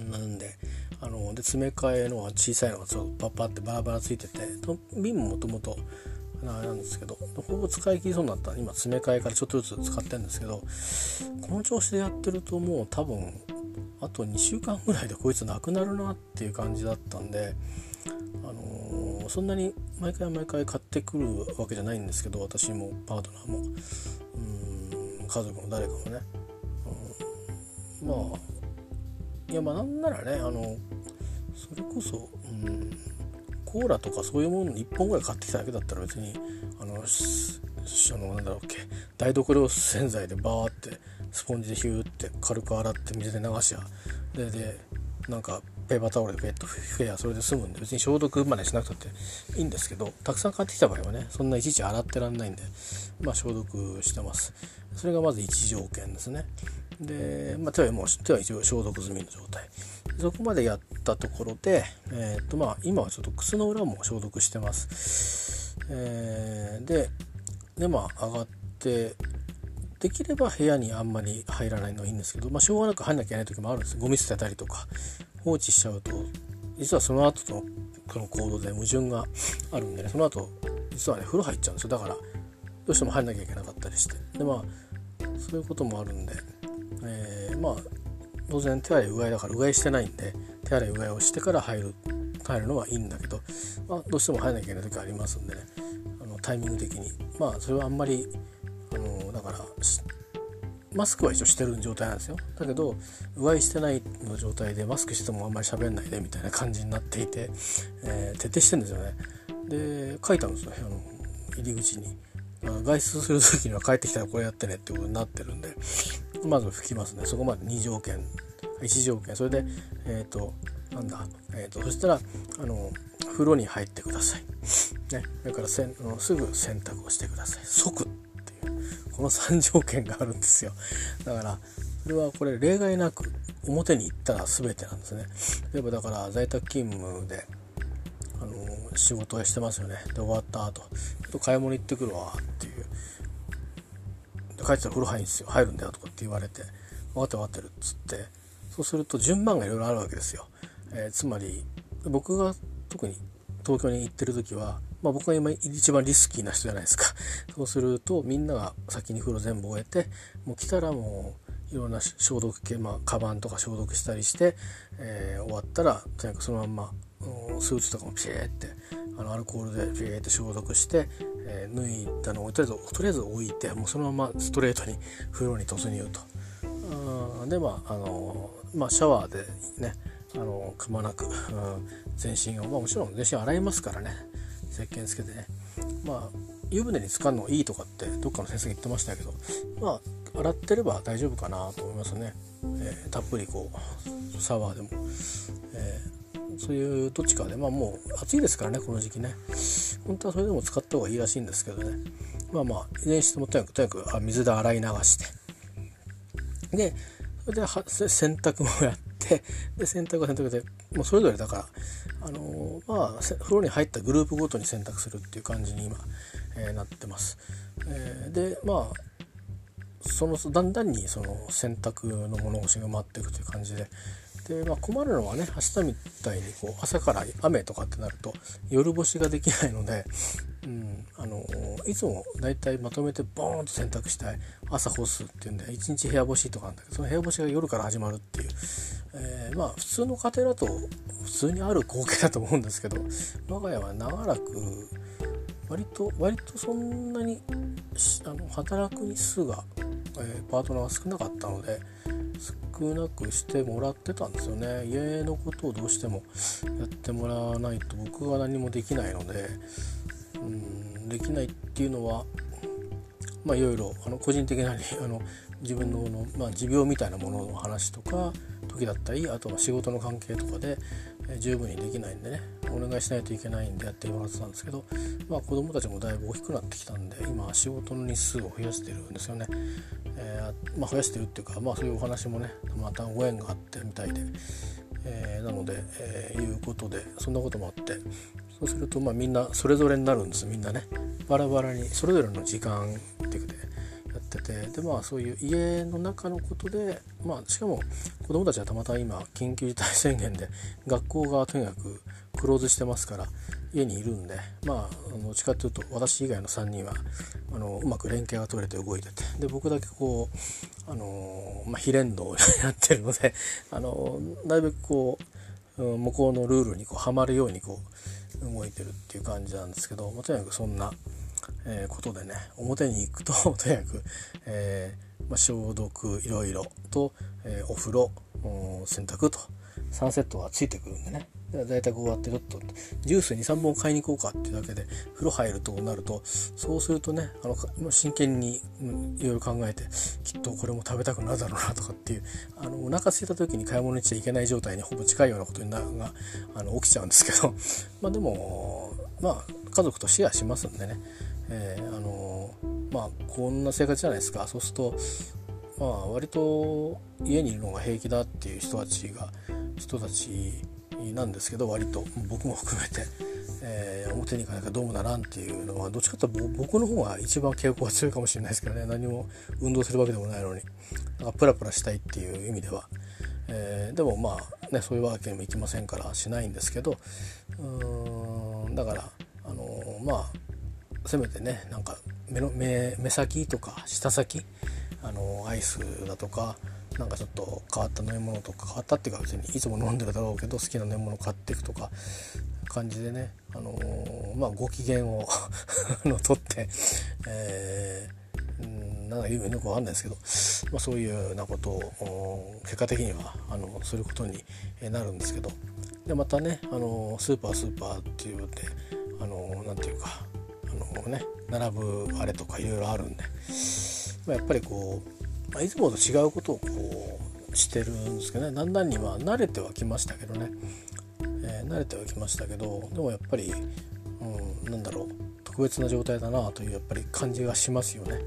Speaker 1: なんであので詰め替えの小さいのがちょっとパッパってバラバラついてて瓶ももともとあれなんですけどほぼ使い切りそうになった。ら今詰め替えからちょっとずつ使ってるんですけどこの調子でやってるともう多分あと2週間ぐらいでこいつなくなるなっていう感じだったんで、あのー、そんなに毎回毎回買ってくるわけじゃないんですけど私もパートナーも。うん家族も誰かもね、うん、まあいやまあなんならねあのそれこそ、うん、コーラとかそういうもの1本ぐらい買ってきただけだったら別にあのあのなんだろうっけ台所洗剤でバーってスポンジでヒューって軽く洗って水で流しやででなんかペーパータオルでペットフェアそれで済むんで別に消毒までしなくたっていいんですけどたくさん買ってきた場合はねそんないちいち洗ってらんないんでまあ消毒してます。それがまず一条件ですね。で、まあ、手はもう手は一応消毒済みの状態。そこまでやったところで、えーとまあ、今はちょっと靴の裏も消毒してます、えー、ででまあ上がってできれば部屋にあんまり入らないのがいいんですけど、まあ、しょうがなく入んなきゃいけない時もあるんです。ゴミ捨てたりとか放置しちゃうと実はその後のこの行動で矛盾があるんでねその後実はね風呂入っちゃうんですよ。だからどうしても入んなきゃいけなかったりして。でまあそういうこともあるんでえー、まあ当然手洗いうがいだからうがいしてないんで手洗いうがいをしてから入る入るのはいいんだけど、まあ、どうしても入らなきゃいけない時ありますんでね。あのタイミング的に。まあそれはあんまりあのだからマスクは一応してる状態なんですよ。だけどうがいしてないの状態でマスクしてもあんまり喋んないでみたいな感じになっていて、えー、徹底してるんですよね。で書いたんですよ部屋の入り口に。外出する時には帰ってきたらこれやってねってことになってるんでまず拭きますね。そこまで2条件1条件。それでえっ、ー、となんだえーと、そしたらあの風呂に入ってください、ね、それからせんすぐ洗濯をしてください。即っていう。この3条件があるんですよ。だからそれはこれ例外なく表に行ったら全てなんですね。例えばだから在宅勤務での仕事をしてますよね。で終わった後ちょっと買い物行ってくるわっていう。で帰ってたら風呂入るんですよ。入るんだよとかって言われて分かって分かってるっつって。そうすると順番がいろいろあるわけですよ、えー、つまり僕が特に東京に行ってる時は、まあ、僕が今一番リスキーな人じゃないですか。そうするとみんなが先に風呂全部終えてもう来たらもういろんな消毒系まあカバンとか消毒したりして、えー、終わったらとにかくそのまんまスーツとかもピーってあのアルコールでピーって消毒して、えー、脱いだのをとりあえずとりあえず置いてもうそのままストレートに風呂に突入と。あでまああのまあ、シャワーでねあのくまなく、うん、全身を、まあ、もちろん全身洗いますからね。石鹸つけてね。まあ湯船に浸かるのいいとかってどっかの先生が言ってましたけどまあ洗ってれば大丈夫かなと思いますね、えー、たっぷりこうシャワーでも、えそういうどっちかでまあもう暑いですからねこの時期ね。本当はそれでも使った方がいいらしいんですけどね。まあまあいずれにしてもとにかくとにかく水で洗い流して。でそれで洗濯もやって。で洗濯は洗濯でもうそれぞれだからあのー、まあ風呂に入ったグループごとに洗濯するっていう感じに今、えー、なってます。えー、でまあそのだんだんにその洗濯の物腰が回っていくという感じでで、まあ、困るのはね明日みたいにこう朝から雨とかってなると夜干しができないので、うん、あのいつもだいたいまとめてボーンと洗濯して朝干すっていうんで1日部屋干しとかなんだけどその部屋干しが夜から始まるっていう、えー、まあ普通の家庭だと普通にある光景だと思うんですけど我が家は長らく割と割とそんなにあの働く日数が、えー、パートナーが少なかったので少なくしてもらってたんですよね。家のことをどうしてもやってもらわないと僕は何もできないのでうんできないっていうのはまあいろいろあの個人的な あの自分のの、まあ、持病みたいなものの話とか時だったりあとは仕事の関係とかで、十分にできないんでねお願いしないといけないんでやってもらってたんですけど、まあ、子供たちもだいぶ大きくなってきたんで今仕事の日数を増やしてるんですよね。えー、まあ、増やしてるっていうか、まあ、そういうお話もねまたご縁があってみたいで、えー、なので、えー、いうことでそんなこともあってそうするとまあみんなそれぞれになるんですみんなねバラバラにそれぞれの時間っていうかでっててでまあそういう家の中のことでまあしかも子供たちはたまたま今緊急事態宣言で学校がとにかくクローズしてますから家にいるんでまあどっちかっていうと私以外の3人はあのうまく連携が取れて動いててで僕だけこうあの、まあ、非連動をやってるのであのなるべくこう向こうのルールにこうはまるようにこう動いてるっていう感じなんですけど、まあ、とにかくそんなえー、ことでね表に行くと とにかく、えー、まあ、消毒いろいろと、えー、お風呂洗濯と3セットがついてくるんでね。だいたいこうやってちょっとジュース23本買いに行こうかっていうだけで風呂入るとなるとそうするとねあの真剣にいろいろ考えてきっとこれも食べたくなるだろうなとかっていうあのお腹空いた時に買い物にしちゃいけない状態にほぼ近いようなことにながあの起きちゃうんですけど。まあでもまあ家族とシェアしますんでね。えー、あのまあこんな生活じゃないですか。そうするとまあ割と家にいるのが平気だっていう人たちが人たちなんですけど割と僕も含めて、えー、表に行かなきゃどうもならんっていうのはどっちかというと僕の方が一番傾向が強いかもしれないですけどね。何も運動するわけでもないのになんかプラプラしたいっていう意味では、えー、でもまあねそういうわけにもいきませんからしないんですけどうーんだからあのー、まあせめてねなんか目の目目先とか舌先あのアイスだとかなんかちょっと変わった飲み物とか変わったっていうか別にいつも飲んでるだろうけど好きな飲み物買っていくとか感じでね、あのー、まあ、ご機嫌を の取って、えー、なんか言うのか分かんないですけど、まあ、そういうようなことを結果的にはあのすることになるんですけどでまたね、あのスーパースーパーっていうので、あのー、て言うかのね並ぶあれとかいろいろあるんで、まあ、やっぱりこう、まあ、いつもと違うことをこうしてるんですけどねだんだんには慣れてはきましたけどね、えー、慣れてはきましたけどでもやっぱり、うん、なんだろう特別な状態だなというやっぱり感じがしますよね。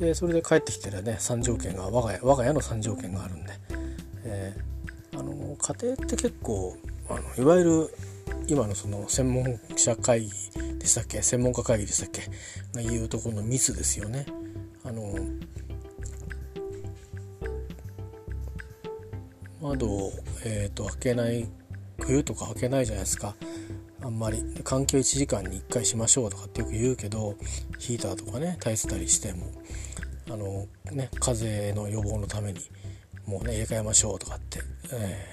Speaker 1: でそれで帰ってきてるね3条件が我が家我が家の3条件があるんで、えー、あの家庭って結構あのいわゆる今のその専門記者会議したっけ？専門家会議でしたっけ？が言うところの密ですよね。あの窓を、えーと、開けない冬とか開けないじゃないですか。あんまり。換気を1時間に1回しましょうとかってよく言うけどヒーターとかね耐えてたりしてもあのね風邪の予防のためにもうね入れ替えましょうとかって、え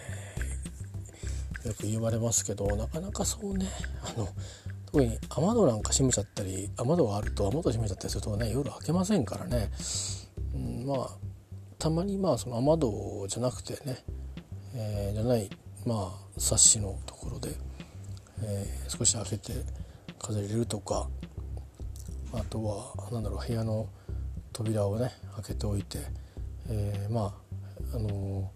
Speaker 1: ー、よく言われますけどなかなかそうねあの特に雨戸なんか閉めちゃったり雨戸があると雨戸閉めちゃったりするとね夜開けませんからね、うん、まあたまにまあその雨戸じゃなくてね、えー、じゃないまあサッシのところで、えー、少し開けて風入れるとかあとは何だろう部屋の扉をね開けておいて、えー、まああの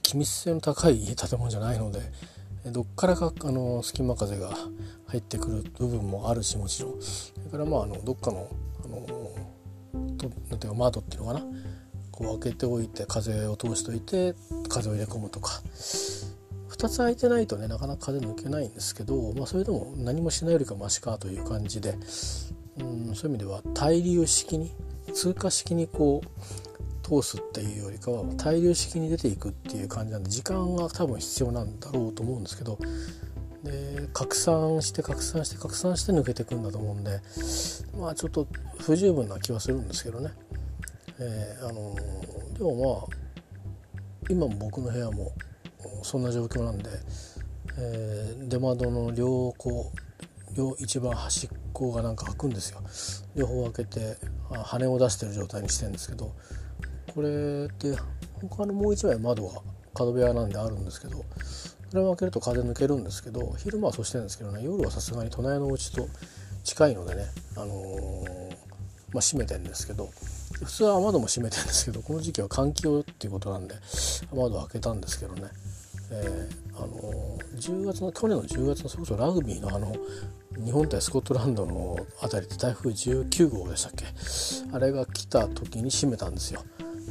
Speaker 1: 気密性の高い建物じゃないのでどっからかあの隙間風が入ってくる部分もあるしもちろん。それからまああのどっかのあのとなんていうか窓っていうのかな。こう開けておいて風を通しといて風を入れ込むとか。2つ開いてないとねなかなか風抜けないんですけど、まあ、それでも何もしないよりかマシかという感じで。うんそういう意味では対流式に通過式にこう通すっていうよりかは対流式に出ていくっていう感じなんで時間が多分必要なんだろうと思うんですけどで拡散して拡散して拡散して抜けてくんだと思うんでまあちょっと不十分な気はするんですけどね、えー、あのでもまあ今も僕の部屋もそんな状況なんで、えー、出窓の両こ両一番端っこがなんか開くんですよ。両方開けて羽を出してる状態にしてるんですけどこれって他のもう一枚窓が角部屋なんであるんですけどこれを開けると風抜けるんですけど昼間はそうしてるんですけどね夜はさすがに隣のお家と近いのでね、あのー、まあ、閉めてんですけど普通は雨戸も閉めてるんですけどこの時期は換気用っていうことなんで雨戸開けたんですけどね、えー、あのー、10月の去年の10月のそれこそラグビーのあの日本対スコットランドの辺りって台風19号でしたっけ？あれが来た時に閉めたんですよ。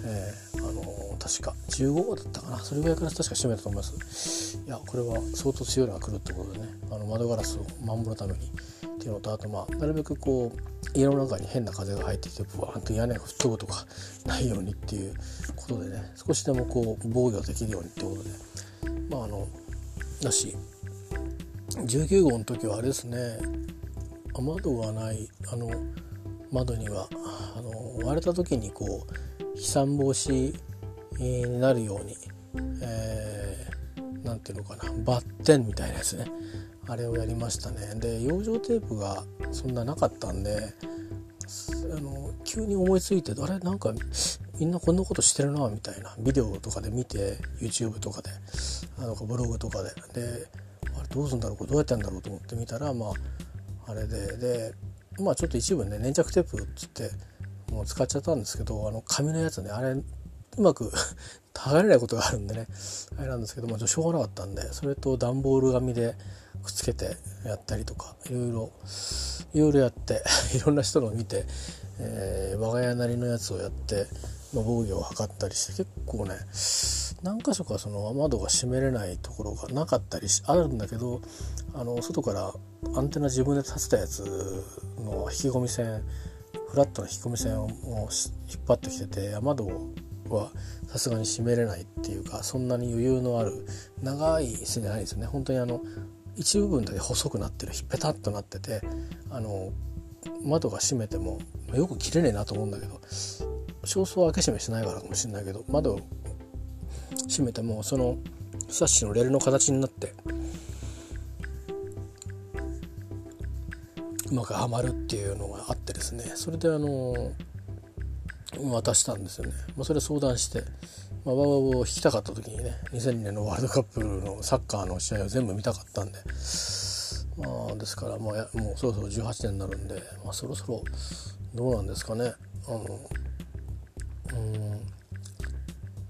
Speaker 1: えー、あの確か15号だったかな。それぐらいから確か閉めたと思います。いやこれは相当強いのが来るってことでね。あの窓ガラスを守るためにっていうのとあとまあなるべくこう家の中に変な風が入ってきてブワーンと屋根が吹っ飛ぶとかないようにっていうことでね。少しでもこう防御できるようにってことで。まああのだし。19号の時はあれですね。雨戸がない。あの窓にはあの割れた時にこう飛散防止になるように何、えー、ていうのかなバッテンみたいなやつね。あれをやりましたね。で養生テープがそんななかったんであの急に思いついてあれなんかみんなこんなことしてるなみたいな。ビデオとかで見て YouTube とかであのブログとかで。であれどうするんだろうこれどうやってんだろうと思って見たらまああれで。でまあちょっと一部ね粘着テープっつってもう使っちゃったんですけどあの紙のやつねあれうまく 剥がれないことがあるんでねあれなんですけどもしょうがなかったんでそれと段ボール紙でくっつけてやったりとかいろいろいろいろやって いろんな人の見て、えー、我が家なりのやつをやって、まあ、防御を図ったりして結構ね何箇所かその窓が閉めれないところがなかったりあるんだけどあの外からアンテナ自分で立てたやつの引き込み線フラットな引き込み線を引っ張ってきてて窓はさすがに閉めれないっていうかそんなに余裕のある長い線じゃないですよね。本当にあの一部分だけ細くなってるペタッとなっててあの窓が閉めてもよく切れねえなと思うんだけど少々開け閉めしないからかもしれないけど窓を閉めてもそのサッシのレールの形になってうまくはまるっていうのがあってですねそれであの渡したんですよね、まあ、それ相談してまあ、ワーを引きたかった時にね2002年のワールドカップのサッカーの試合を全部見たかったんでまあですからもうもうそろそろ18年になるんで、まあ、そろそろどうなんですかね。あのうん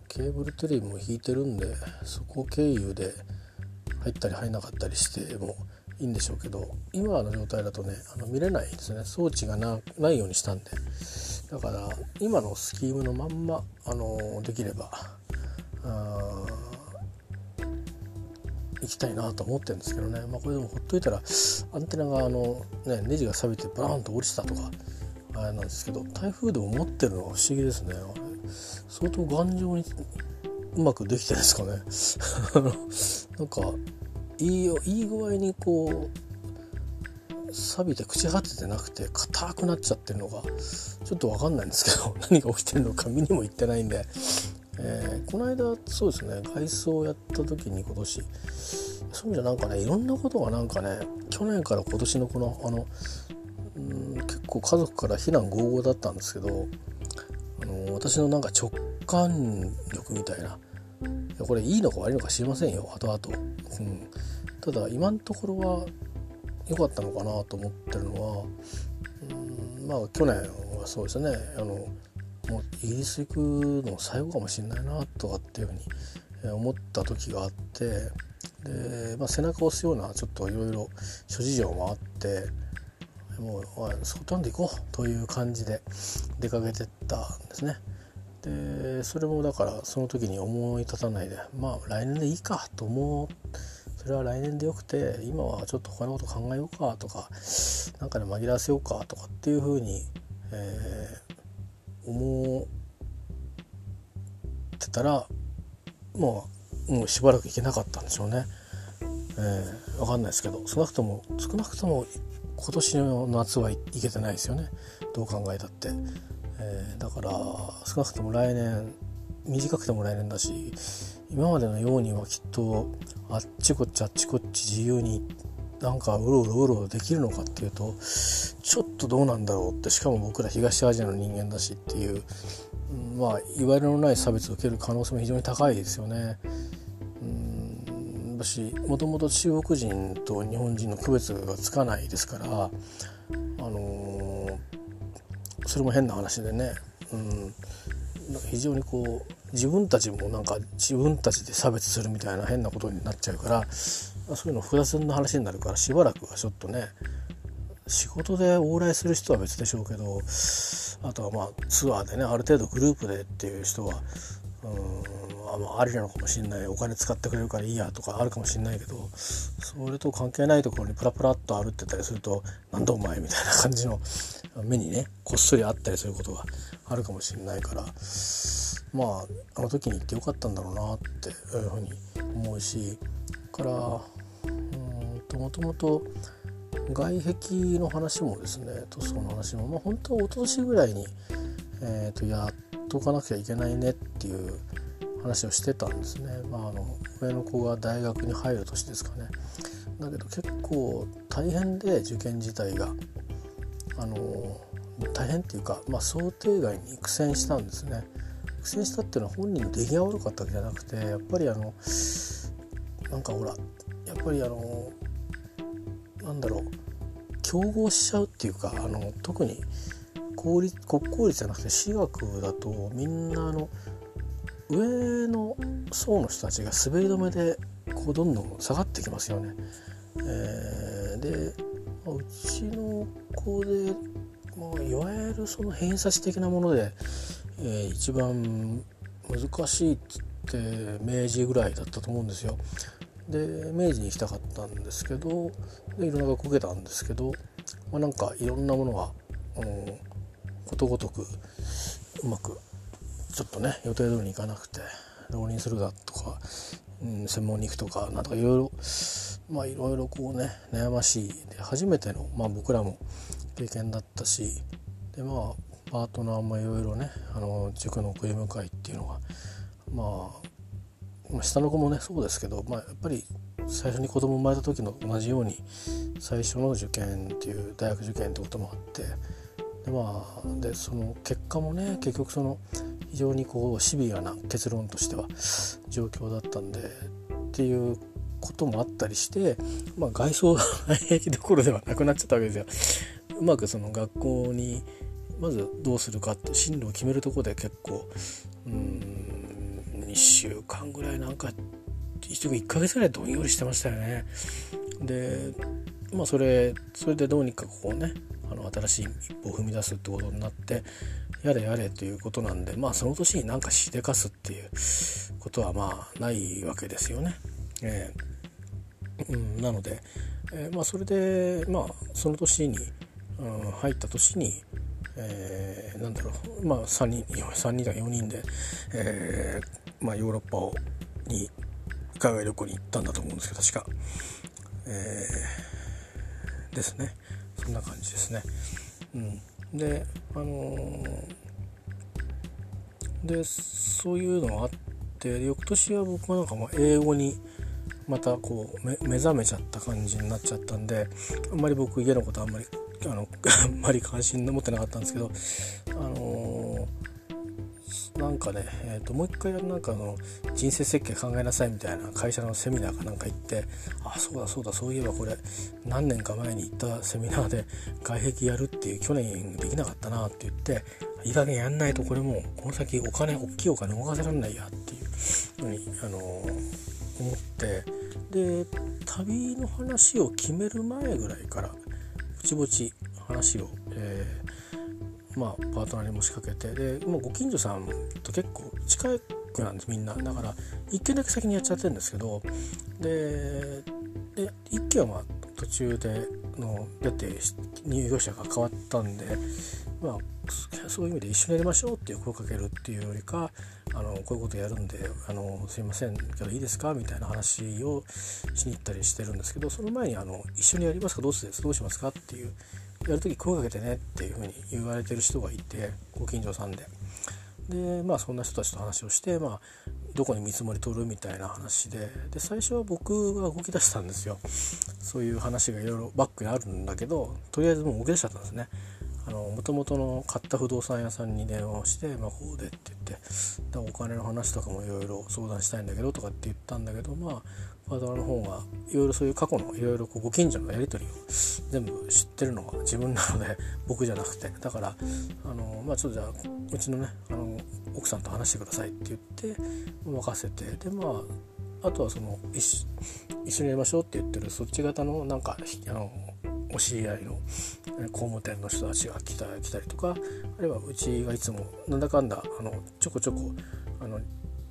Speaker 1: ケーブルテレビも引いてるんでそこ経由で入ったり入んなかったりしてもういいんでしょうけど今の状態だとねあの見れないですね。装置がないようにしたんで。だから今のスキームのまんまあのできれば行きたいなと思ってるんですけどね、まあ、これでもほっといたらアンテナがあの、ね、ネジが錆びてバーンと落ちたとかあれなんですけど台風でも持ってるのが不思議ですね。相当頑丈にうまくできてるんですかね。なんかいいよいい具合にこう錆びて朽ち果ててなくて硬くなっちゃってるのがちょっと分かんないんですけど 何が起きてるのか見にも行ってないんで、えー、この間そうですね外装をやった時に今年そういう意味じゃなんかねいろんなことがなんかね去年から今年のこのあのうん結構家族から非難合々だったんですけどあの私のなんか直感力みたいなこれいいのか悪いのか知りませんよ。後々、うん、ただ今のところは良かったのかなと思ってるのはうんまあ去年はそうですね。あのもうイギリス行くの最後かもしれないなとかっていうふうに思った時があってで、まあ、背中を押すようなちょっといろいろ諸事情もあってもうスコットランド行こうという感じで出かけてったんですね。でそれもだからその時に思い立たないでまあ来年でいいかと思う。それは来年でよくて今はちょっと他のこと考えようかとか何かで紛らわせようかとかっていうふうに、えー、思ってたらもうもうしばらく行けなかったんでしょうね。えー、分かんないですけど少なくとも少なくとも今年の夏は行けてないですよね。どう考えたって、えー、だから少なくとも来年短くても来年だし今までのようにはきっとあっちこっちあっちこっち自由になんかうろうろうろできるのかっていうとちょっとどうなんだろうってしかも僕ら東アジアの人間だしっていう、まあいわゆるのない差別を受ける可能性も非常に高いですよね。うんしもともと中国人と日本人の区別がつかないですからあのー、それも変な話でね、うん、非常にこう自分たちもなんか自分たちで差別するみたいな変なことになっちゃうからそういうの複雑な話になるからしばらくはちょっとね仕事で往来する人は別でしょうけどあとはまあツアーでねある程度グループでっていう人はうん。まありなのかもしれない。お金使ってくれるからいいやとかあるかもしれないけどそれと関係ないところにプラプラっと歩ってたりすると「何だお前」みたいな感じの目にねこっそりあったりすることがあるかもしれないからまああの時に行ってよかったんだろうなっていうふうに思うしからうんともともと外壁の話もですね塗装の話も、まあ、本当は一昨年ぐらいに、えーと、やっとかなきゃいけないねっていう話をしてたんですね、まあ、あの上の子が大学に入る年ですかね。だけど結構大変で受験自体があの大変っていうか、まあ、想定外に苦戦したんですね。苦戦したっていうのは本人の出来が悪かったわけじゃなくてやっぱりあのなんかほらやっぱりあのなんだろう競合しちゃうっていうかあの特に公立国公立じゃなくて私学だとみんなあの上の層の人たちが滑り止めでこうどんどん下がってきますよね。えー、でうちの子で、まあ、いわゆるその偏差値的なもので、えー、一番難しいっつって明治ぐらいだったと思うんですよ。で明治に行きたかったんですけどでいろんな学校受けたんですけど、まあ、なんかいろんなものが、うん、ことごとくうまくちょっとね予定通りにいかなくて浪人するだとか、うん、専門に行くとかなんとかいろいろまあいろいろこうね悩ましいで初めての、まあ、僕らも経験だったしでまあパートナーもいろいろねあの塾の送り迎えっていうのがまあまあ、下の子もねそうですけど、まあ、やっぱり最初に子供生まれた時の同じように最初の受験っていう大学受験ってこともあってでまあでその結果もね結局その非常にこうシビアな結論としては状況だったんでっていうこともあったりして、まあ、外装どころではなくなっちゃったわけですよ。うまくその学校にまずどうするかって進路を決めるとこで結構うん1週間ぐらいなんか1ヶ月ぐらいどんよりしてましたよね。でまあそれそれでどうにかこうねあの新しい一歩を踏み出すってことになってやれやれということなんでまあその年になんかしでかすっていうことはまあないわけですよね。えー、うん、なので、えー、まあそれでまあその年に、うん、入った年にえー、なんだろうまあ3人3人だ4人で、えー、まあ、ヨーロッパをに海外旅行に行ったんだと思うんですけど確か、えー、ですね。そんな感じですね。うん、であのー、でそういうのがあって翌年は僕はなんかもう英語にまたこう目覚めちゃった感じになっちゃったんであんまり僕家のことあんまりあの あんまり関心持ってなかったんですけどあのー、なんかね、えーと、もう一回なんかあの人生設計考えなさいみたいな会社のセミナーかなんか行ってあそうだそうだそういえばこれ何年か前に行ったセミナーで 外壁やるっていう去年できなかったなって言っていい加減やんないとこれもうこの先お金大きいお金動かせられないやっていうふうに、あのー、思ってで旅の話を決める前ぐらいからぼちぼち話を、えー、まあパートナーにも仕掛けてでもうご近所さんと結構近くなんですみんな。だから1軒だけ先にやっちゃってるんですけどでで1軒はまあ途中での出て入居者が変わったんでまあそういう意味で一緒にやりましょうっていう声をかけるっていうよりかあのこういうことやるんであのすいませんけどいいですかみたいな話をしに行ったりしてるんですけどその前にあの一緒にやりますかどうすどうしますかっていうやる時声かけてねっていうふうに言われてる人がいてご近所さんで。でまあそんな人たちと話をして、まあ、どこに見積もり取るみたいな話で。で最初は僕が動き出したんですよ。そういう話がいろいろバックにあるんだけどとりあえずもう動き出しちゃったんですね。もともとの買った不動産屋さんに電話をして「まあ、こうで」って言って。お金の話とかもいろいろ相談したいんだけどとかって言ったんだけどまあパートナーの方がいろいろそういう過去のいろいろご近所のやり取りを全部知ってるのが自分なので 僕じゃなくて。だからあのまあちょっとじゃあうちのねあの奥さんと話してくださいって言って任せて。でまああとはその一緒にやりましょうって言ってるそっち方のなんかあのお知り合いの工務店の人たちが来た来たりとかあるいはうちがいつもなんだかんだあのちょこちょこあの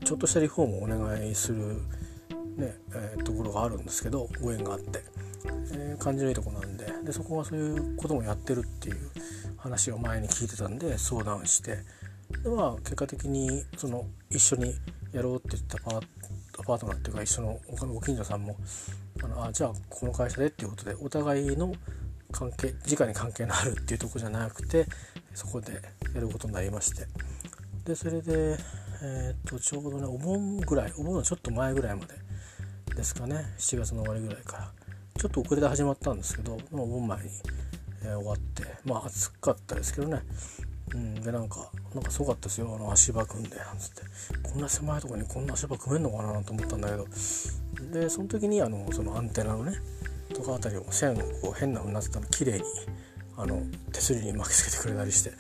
Speaker 1: ちょっとしたリフォームをお願いするねえー、ところがあるんですけどご縁があって、えー、感じのいいとこなんででそこがそういうこともやってるっていう話を前に聞いてたんで相談してでまあ結果的にその一緒にやろうって言ったパーパートナーっていうか一緒の他のご近所さんもあのあじゃあこの会社でっていうことでお互いの関係直に関係のあるっていうとこじゃなくてそこでやることになりまして。でそれで、えー、っとちょうどねお盆ぐらいお盆のちょっと前ぐらいまでですかね。7月の終わりぐらいから。ちょっと遅れて始まったんですけどお盆前に、えー、終わってまあ暑かったですけどね。うん、でなんかなんかすごかったですよ。あの足場組んでなんつって。こんな狭いとこにこんな足場組めんのかなと思ったんだけど。でその時にあのそのアンテナのねとかあたりを線をこう変なふうになってたの。綺麗にあの手すりに巻きつけてくれたりして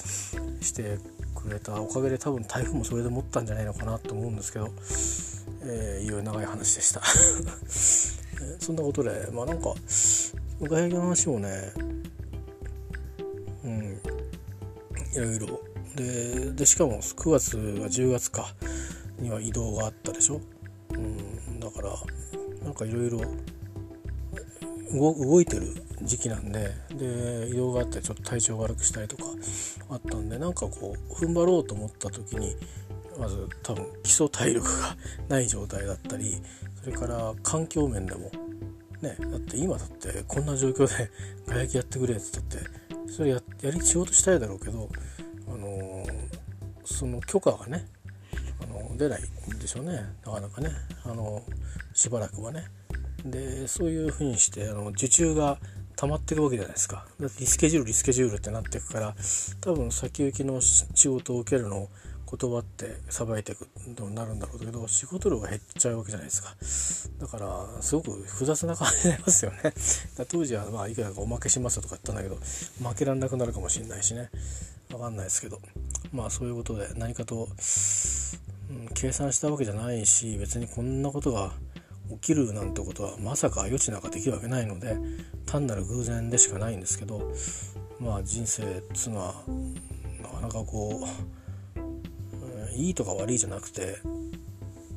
Speaker 1: してくれたおかげで多分台風もそれで持ったんじゃないのかなと思うんですけど。えー、いう長い話でした。そんなことでまあなんか外壁の話もねうんいろいろ。ででしかも9月は10月かには移動があったでしょ、うん、だからなんかいろいろ動いてる時期なんでで移動があってちょっと体調悪くしたりとかあったんでなんかこう踏ん張ろうと思った時にまず多分基礎体力がない状態だったりそれから環境面でもねだって今だってこんな状況で 外役やってくれって言ったってそれややり仕事したいだろうけど、あの、その許可がね、あの、出ないんでしょうね。なかなかね、あの、しばらくはね。でそういうふうにしてあの受注が溜まっていくわけじゃないですか。リスケジュールリスケジュールってなっていくから多分先行きの仕事を受けるのを断ってさばいていくとなるんだろうけど仕事量が減っちゃうわけじゃないですか。だからすごく複雑な感じになりますよね。当時はまあいくらかおまけしますとか言ったんだけど負けられなくなるかもしれないしね。分かんないですけど。まあそういうことで何かと、うん、計算したわけじゃないし別にこんなことが起きるなんてことはまさか余地なんかできるわけないので単なる偶然でしかないんですけどまあ人生っつうのはなかなかこういいとか悪いじゃなくて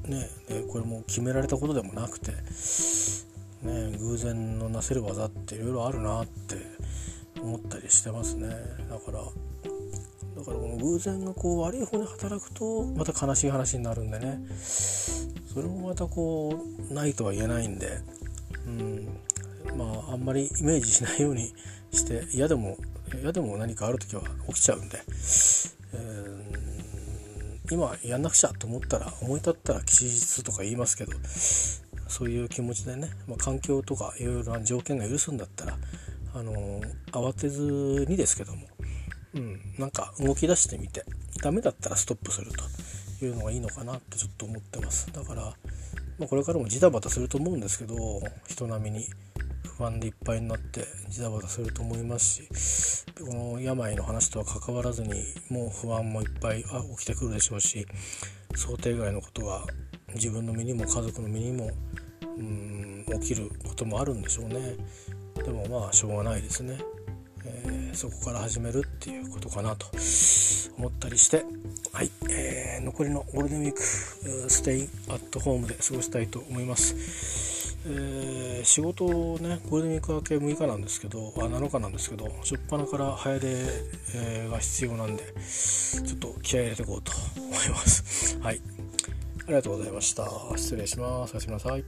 Speaker 1: ねでこれも決められたことでもなくて、ね、偶然のなせる技っていろいろあるなって思ったりしてますね。だからだからこの偶然がこう悪い方に働くとまた悲しい話になるんでね。それもまたこうないとは言えないんで、うん、まああんまりイメージしないようにして嫌でも嫌でも何かある時は起きちゃうんで、えー今やんなくちゃと思ったら思い立ったら吉日とか言いますけどそういう気持ちでね、まあ、環境とかいろいろな条件が許すんだったらあの慌てずにですけども、うん、なんか動き出してみてダメだったらストップすると。いうのがいいのかなってちょっと思ってます。だから、まあ、これからもジタバタすると思うんですけど人並みに不安でいっぱいになってジタバタすると思いますしこの病の話とは関わらずにもう不安もいっぱい起きてくるでしょうし想定外のことが自分の身にも家族の身にもうん起きることもあるんでしょうね。でもまあしょうがないですね、えー、そこから始めるっていうことかなと思ったりしてはい、えー、残りのゴールデンウィークステイアットホームで過ごしたいと思います。えー、仕事をねゴールデンウィーク明け6日なんですけどあ7日なんですけど初っ端から早出、え、が必要なんでちょっと気合い入れていこうと思います。はい。ありがとうございました。失礼します。おやすみなさい。